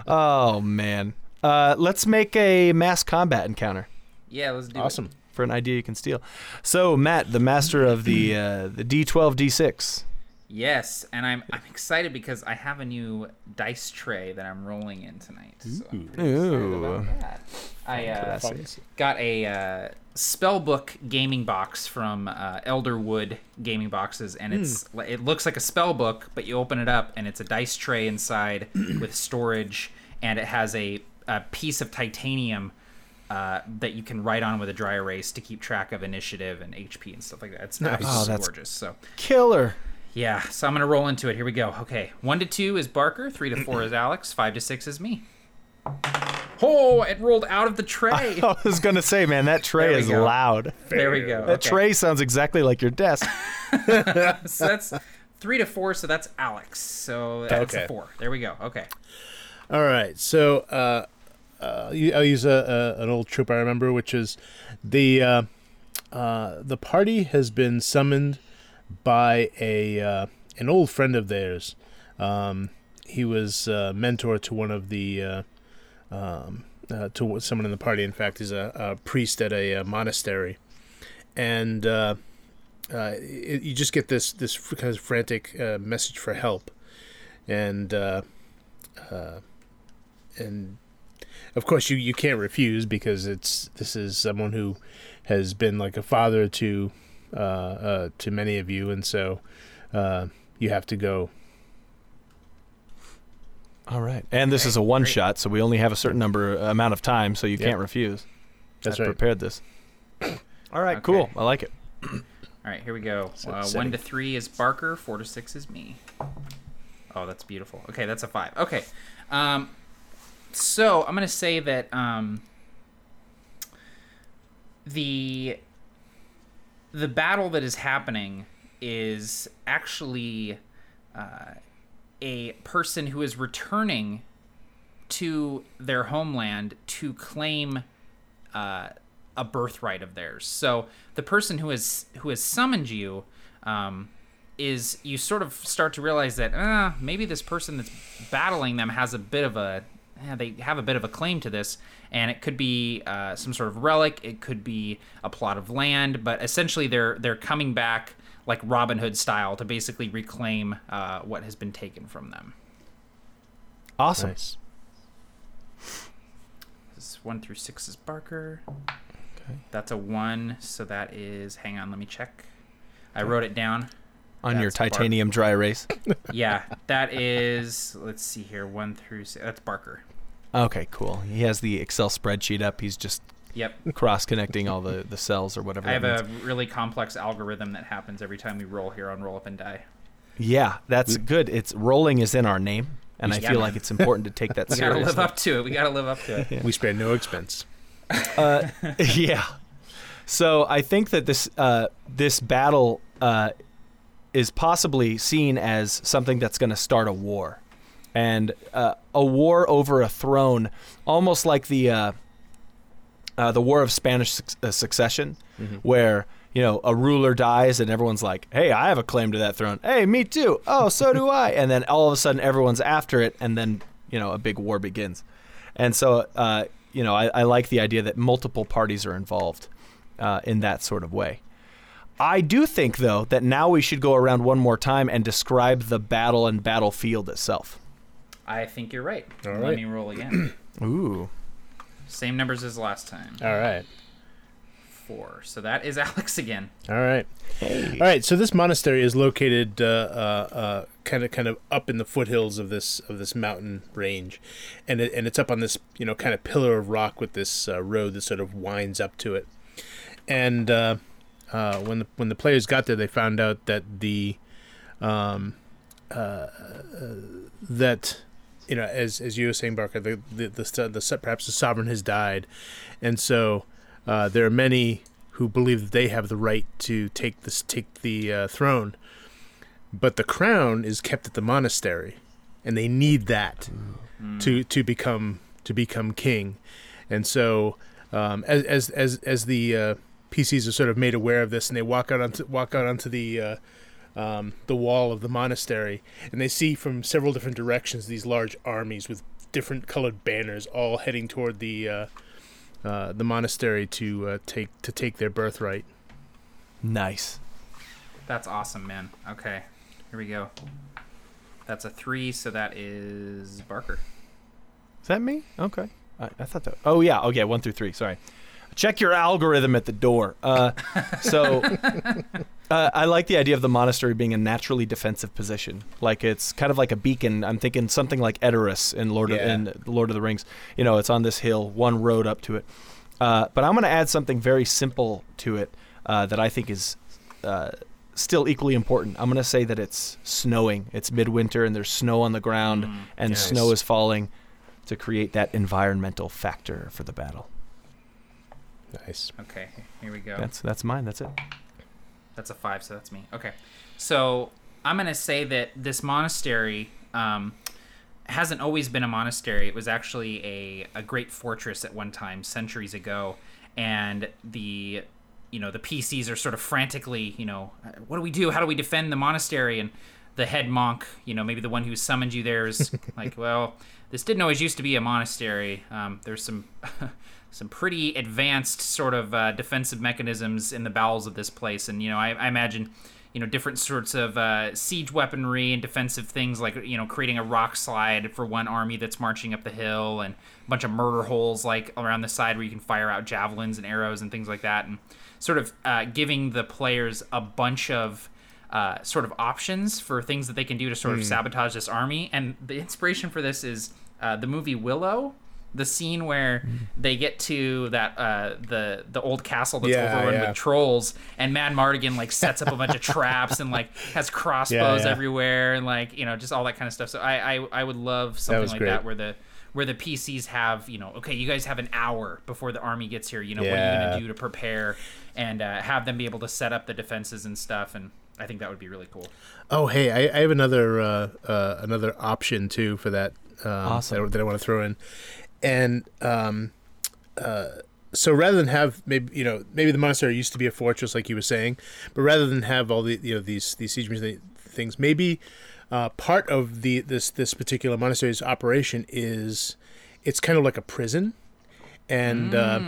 Oh man. Uh, let's make a mass combat encounter Yeah, let's do it. Awesome. for an idea you can steal. So Matt, the master of the uh, the D12 D6. Yes, and I'm I'm excited because I have a new dice tray that I'm rolling in tonight. So I'm Ooh. about that. I uh, got a uh, spellbook gaming box from uh, Elderwood Gaming Boxes, and it's it looks like a spellbook, but you open it up and it's a dice tray inside with storage, and it has a, a piece of titanium. Uh, that you can write on with a dry erase to keep track of initiative and HP and stuff like that. It's absolutely Oh, that's- gorgeous. So Killer. Yeah, so I'm gonna roll into it. Here we go. Okay, one to two is Barker, three to four is Alex, five to six is me. Oh, it rolled out of the tray. I was gonna say, man, that tray is go. loud. there we go. That Okay. tray sounds exactly like your desk. So that's three to four. So that's Alex. So that's Okay. a four. There we go. Okay. All right, so uh, uh, I'll use a, a, an old trope I remember, which is the uh, uh, the party has been summoned by a uh, an old friend of theirs. Um, he was uh, mentor to one of the uh, um, uh, to someone in the party. In fact, he's a, a priest at a, uh monastery, and it, you just get this this kind of frantic message for help, and and of course you, you can't refuse because it's this is someone who has been like a father to uh, uh, to many of you, and so uh, you have to go. All right. And this is a one shot, so we only have a certain number amount of time, so you Yeah. can't refuse. That's I right. prepared this. All right, Okay. cool. I like it. All right, here we go. So Uh, one to three is Barker. Four to six is me. Oh, that's beautiful. Okay, that's a five. Okay, um, so I'm gonna say that um, the the battle that is happening is actually uh, a person who is returning to their homeland to claim uh, a birthright of theirs. So the person who has who has summoned you um, is you sort of start to realize that uh, maybe this person that's battling them has a bit of a eh, they have a bit of a claim to this, and it could be uh, some sort of relic, it could be a plot of land, but essentially they're they're coming back like Robin Hood style to basically reclaim uh, what has been taken from them. Awesome. Nice. This one through six is Barker. Okay. That's a one, so that is. Hang on, let me check. I wrote it down. On your That's Bark. titanium dry erase. Yeah, that is. Let's see here, one through. Six, that's Barker. Okay, cool. He has the Excel spreadsheet up. He's just Yep. cross connecting all the, the cells or whatever. I have that a really complex algorithm that happens every time we roll here on Roll Up and Die. Yeah, that's good. It's rolling is in our name, and I Yeah, feel man. like it's important to take that We gotta live seriously. up to it. We gotta live up to it. We spare no expense. Uh, yeah. So I think that this uh, this battle uh, is possibly seen as something that's going to start a war, and uh, a war over a throne, almost like the uh, uh, the War of Spanish suc- uh, Succession, where you know a ruler dies and everyone's like, "Hey, I have a claim to that throne." "Hey, me too." "Oh, so do I." And then all of a sudden, everyone's after it, and then you know a big war begins. And so, uh, you know, I, I like the idea that multiple parties are involved uh, in that sort of way. I do think, though, that now we should go around one more time and describe the battle and battlefield itself. I think you're right. All Let right. me roll again. Ooh. Same numbers as last time. All right. Four. So that is Alex again. All right. All right. So this monastery is located uh, uh, uh, kind of kind of up in the foothills of this of this mountain range, and it, and it's up on this you know kind of pillar of rock with this uh, road that sort of winds up to it. And uh, uh, when the when the players got there, they found out that the um, uh, that you know as as you were saying, Barker, the the the, the, perhaps the sovereign has died, and so uh, there are many who believe that they have the right to take this take the uh, throne, but the crown is kept at the monastery, and they need that to to become to become king, and so um, as as as as the uh, PCs are sort of made aware of this, and they walk out onto walk out onto the uh, um, the wall of the monastery, and they see from several different directions these large armies with different colored banners, all heading toward the uh, uh, the monastery to uh, take to take their birthright. Nice. That's awesome, man. Okay. Here we go. That's a three, so that is Barker. Is that me? Okay. I, I thought that. Oh yeah. Okay. One through three. Sorry. Check your algorithm at the door. Uh, so uh, I like the idea of the monastery being a naturally defensive position. Like it's kind of like a beacon. I'm thinking something like Edoras in Lord Yeah. of in Lord of the Rings. You know, it's on this hill, one road up to it. Uh, but I'm going to add something very simple to it uh, that I think is uh, still equally important. I'm going to say that it's snowing. It's midwinter and there's snow on the ground and Nice. snow is falling to create that environmental factor for the battle. Nice. Okay, here we go. That's that's mine. That's it. That's a five, so that's me. Okay. So I'm going to say that this monastery um, hasn't always been a monastery. It was actually a, a great fortress at one time, centuries ago. And the you know the PCs are sort of frantically, you know, what do we do? How do we defend the monastery? And the head monk, you know, maybe the one who summoned you there is like, well, this didn't always used to be a monastery. Um, there's some some pretty advanced sort of uh, defensive mechanisms in the bowels of this place, and you know, I, I imagine. You know, different sorts of uh, siege weaponry and defensive things, like you know, creating a rock slide for one army that's marching up the hill, and a bunch of murder holes like around the side where you can fire out javelins and arrows and things like that, and sort of uh, giving the players a bunch of uh, sort of options for things that they can do to sort of sabotage this army. And the inspiration for this is uh, the movie Willow. The scene where they get to that uh, the the old castle that's Yeah, overrun yeah. with trolls, and Madmartigan like sets up a bunch of traps and like has crossbows Yeah, everywhere and like you know just all that kind of stuff. So I I, I would love something was like great. that where the where the PCs have you know okay you guys have an hour before the army gets here. You know what are you gonna do to prepare and uh, have them be able to set up the defenses and stuff and. I think that would be really cool. Oh, hey, I, I have another uh, uh, another option too for that. Um, Awesome. That, that I want to throw in, and um, uh, so rather than have maybe you know maybe the monastery used to be a fortress like you were saying, but rather than have all the you know these these siege things, maybe uh, part of the this this particular monastery's operation is it's kind of like a prison, and uh,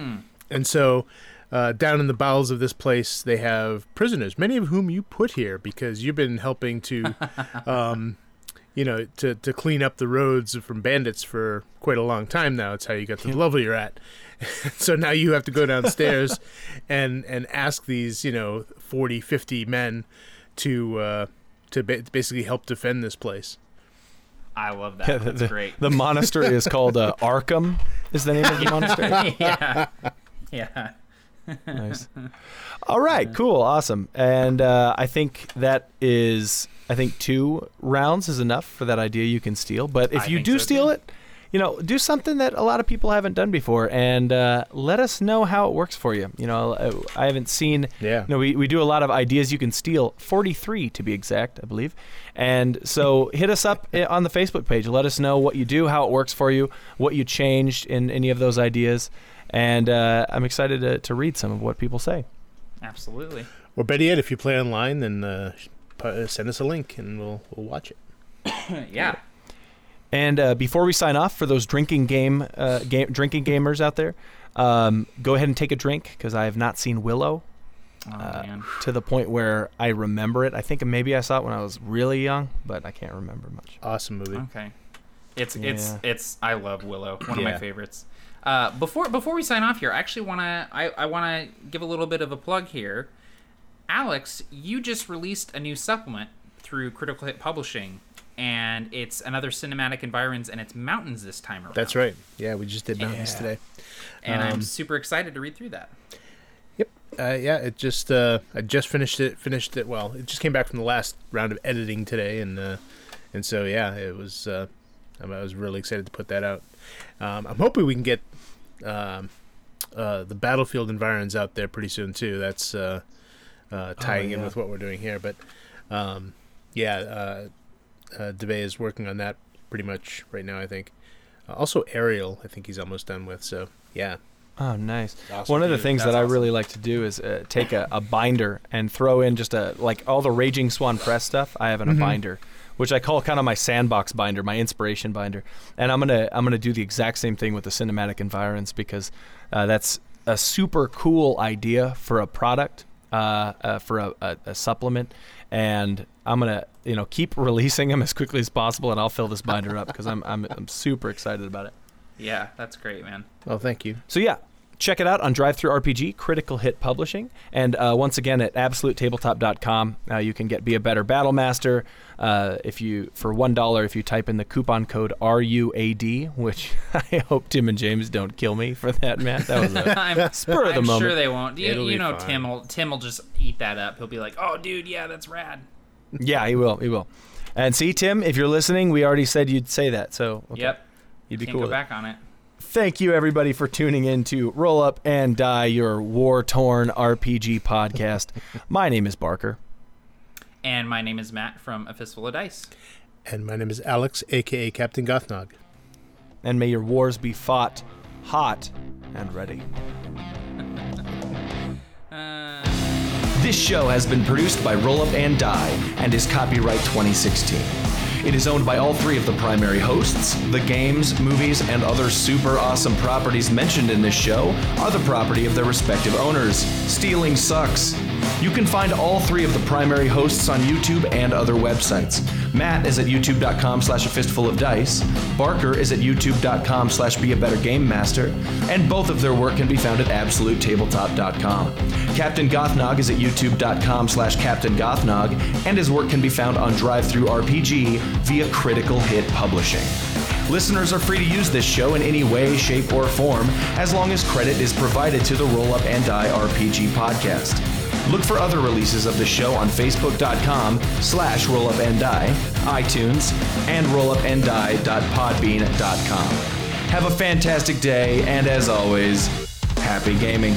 and so uh, down in the bowels of this place, they have prisoners, many of whom you put here because you've been helping to, um, you know, to, to clean up the roads from bandits for quite a long time now. It's how you got to the level you're at. so now you have to go downstairs and and ask these, you know, 40, 50 men to uh, to ba- basically help defend this place. I love that. Yeah, That's the, great. The monastery is called uh, Arkham. Is the name of the monastery? yeah. Yeah. Nice. All right, cool, awesome. And uh, I think that is, I think two rounds is enough for that idea you can steal. But if I you do so, steal too. it, you know, do something that a lot of people haven't done before, and uh, let us know how it works for you. You know, uh, I haven't seen. Yeah. You know, we, we do a lot of ideas you can steal, 43 to be exact, I believe. And so hit us up on the Facebook page. Let us know what you do, how it works for you, what you changed in any of those ideas. And uh, I'm excited to, to read some of what people say. Absolutely. Or better yet, if you play online, then uh, send us a link and we'll we'll watch it. yeah. And uh, before we sign off, for those drinking game, uh, game drinking gamers out there, um, go ahead and take a drink because I have not seen Willow Oh uh, man. to the point where I remember it. I think maybe I saw it when I was really young, but I can't remember much. Awesome movie. Okay. It's it's Yeah. it's I love Willow, one of my Yeah. favorites. Uh, before before we sign off here, I actually want to I, I want to give a little bit of a plug here. Alex, you just released a new supplement through Critical Hit Publishing, and it's another cinematic environs and it's mountains this time around. That's right. Yeah, we just did mountains Yeah. today. And I'm Um, super excited to read through that. Yep. Uh, yeah, it just uh, I just finished it. Finished it. Well, it just came back from the last round of editing today, and uh, and so yeah, it was. Uh, I was really excited to put that out. Um, I'm hoping we can get um, uh, the battlefield environs out there pretty soon too. That's uh, uh, tying in yeah. with what we're doing here. But um, yeah, uh, uh, Debay is working on that pretty much right now. I think. Uh, also, Ariel, I think he's almost done with. So yeah, Oh, nice. Awesome. One of the Dude, things that I awesome. really like to do is uh, take a, a binder and throw in just a like all the Raging Swan Press stuff I have in a binder, which I call kind of my sandbox binder, my inspiration binder. And I'm gonna I'm gonna do the exact same thing with the cinematic environs because uh, that's a super cool idea for a product, uh, uh, for a, a, a supplement, and I'm gonna you know keep releasing them as quickly as possible, and I'll fill this binder up because I'm, I'm I'm super excited about it. Yeah, that's great, man. well, thank you. So yeah, check it out on DriveThruRPG, Critical Hit Publishing, and uh, once again at AbsoluteTabletop.com, uh, you can get Be a Better Battle Master. Uh, if you for one dollar, if you type in the coupon code RUAD, which I hope Tim and James don't kill me for that, man. That was a I'm, spur of the moment. I'm moment. sure they won't. You, you know, fine. Tim will Tim will just eat that up. He'll be like, "Oh, dude, yeah, that's rad." yeah, he will. He will. And see, Tim, if you're listening, we already said you'd say that, so okay, Yep. you'd be Can't cool. go with it. back on it. Thank you, everybody, for tuning in to Roll Up and Die, your war torn RPG podcast. My name is Barker. And my name is Matt from A Fistful of Dice. And my name is Alex, aka Captain Gothnog. and may your wars be fought hot and ready. Uh, This show has been produced by Roll Up and Die and is copyright 2016. It is owned by all three of the primary hosts. The games, movies, and other super awesome properties mentioned in this show are the property of their respective owners. Stealing sucks. You can find all three of the primary hosts on YouTube and other websites. Matt is at youtube.com slash a fistful of dice. Barker is at youtube.com slash be a better game master. And both of their work can be found at absolutetabletop.com. Captain Gothnog is at youtube.com slash Captain Gothnog, and his work can be found on DriveThruRPG via Critical Hit Publishing. Listeners are free to use this show in any way, shape, or form, as long as credit is provided to the Roll Up and Die RPG podcast. Look for other releases of the show on facebook.com slash rollupanddie, iTunes, and rollupanddie.podbean.com. Have a fantastic day, and as always, happy gaming.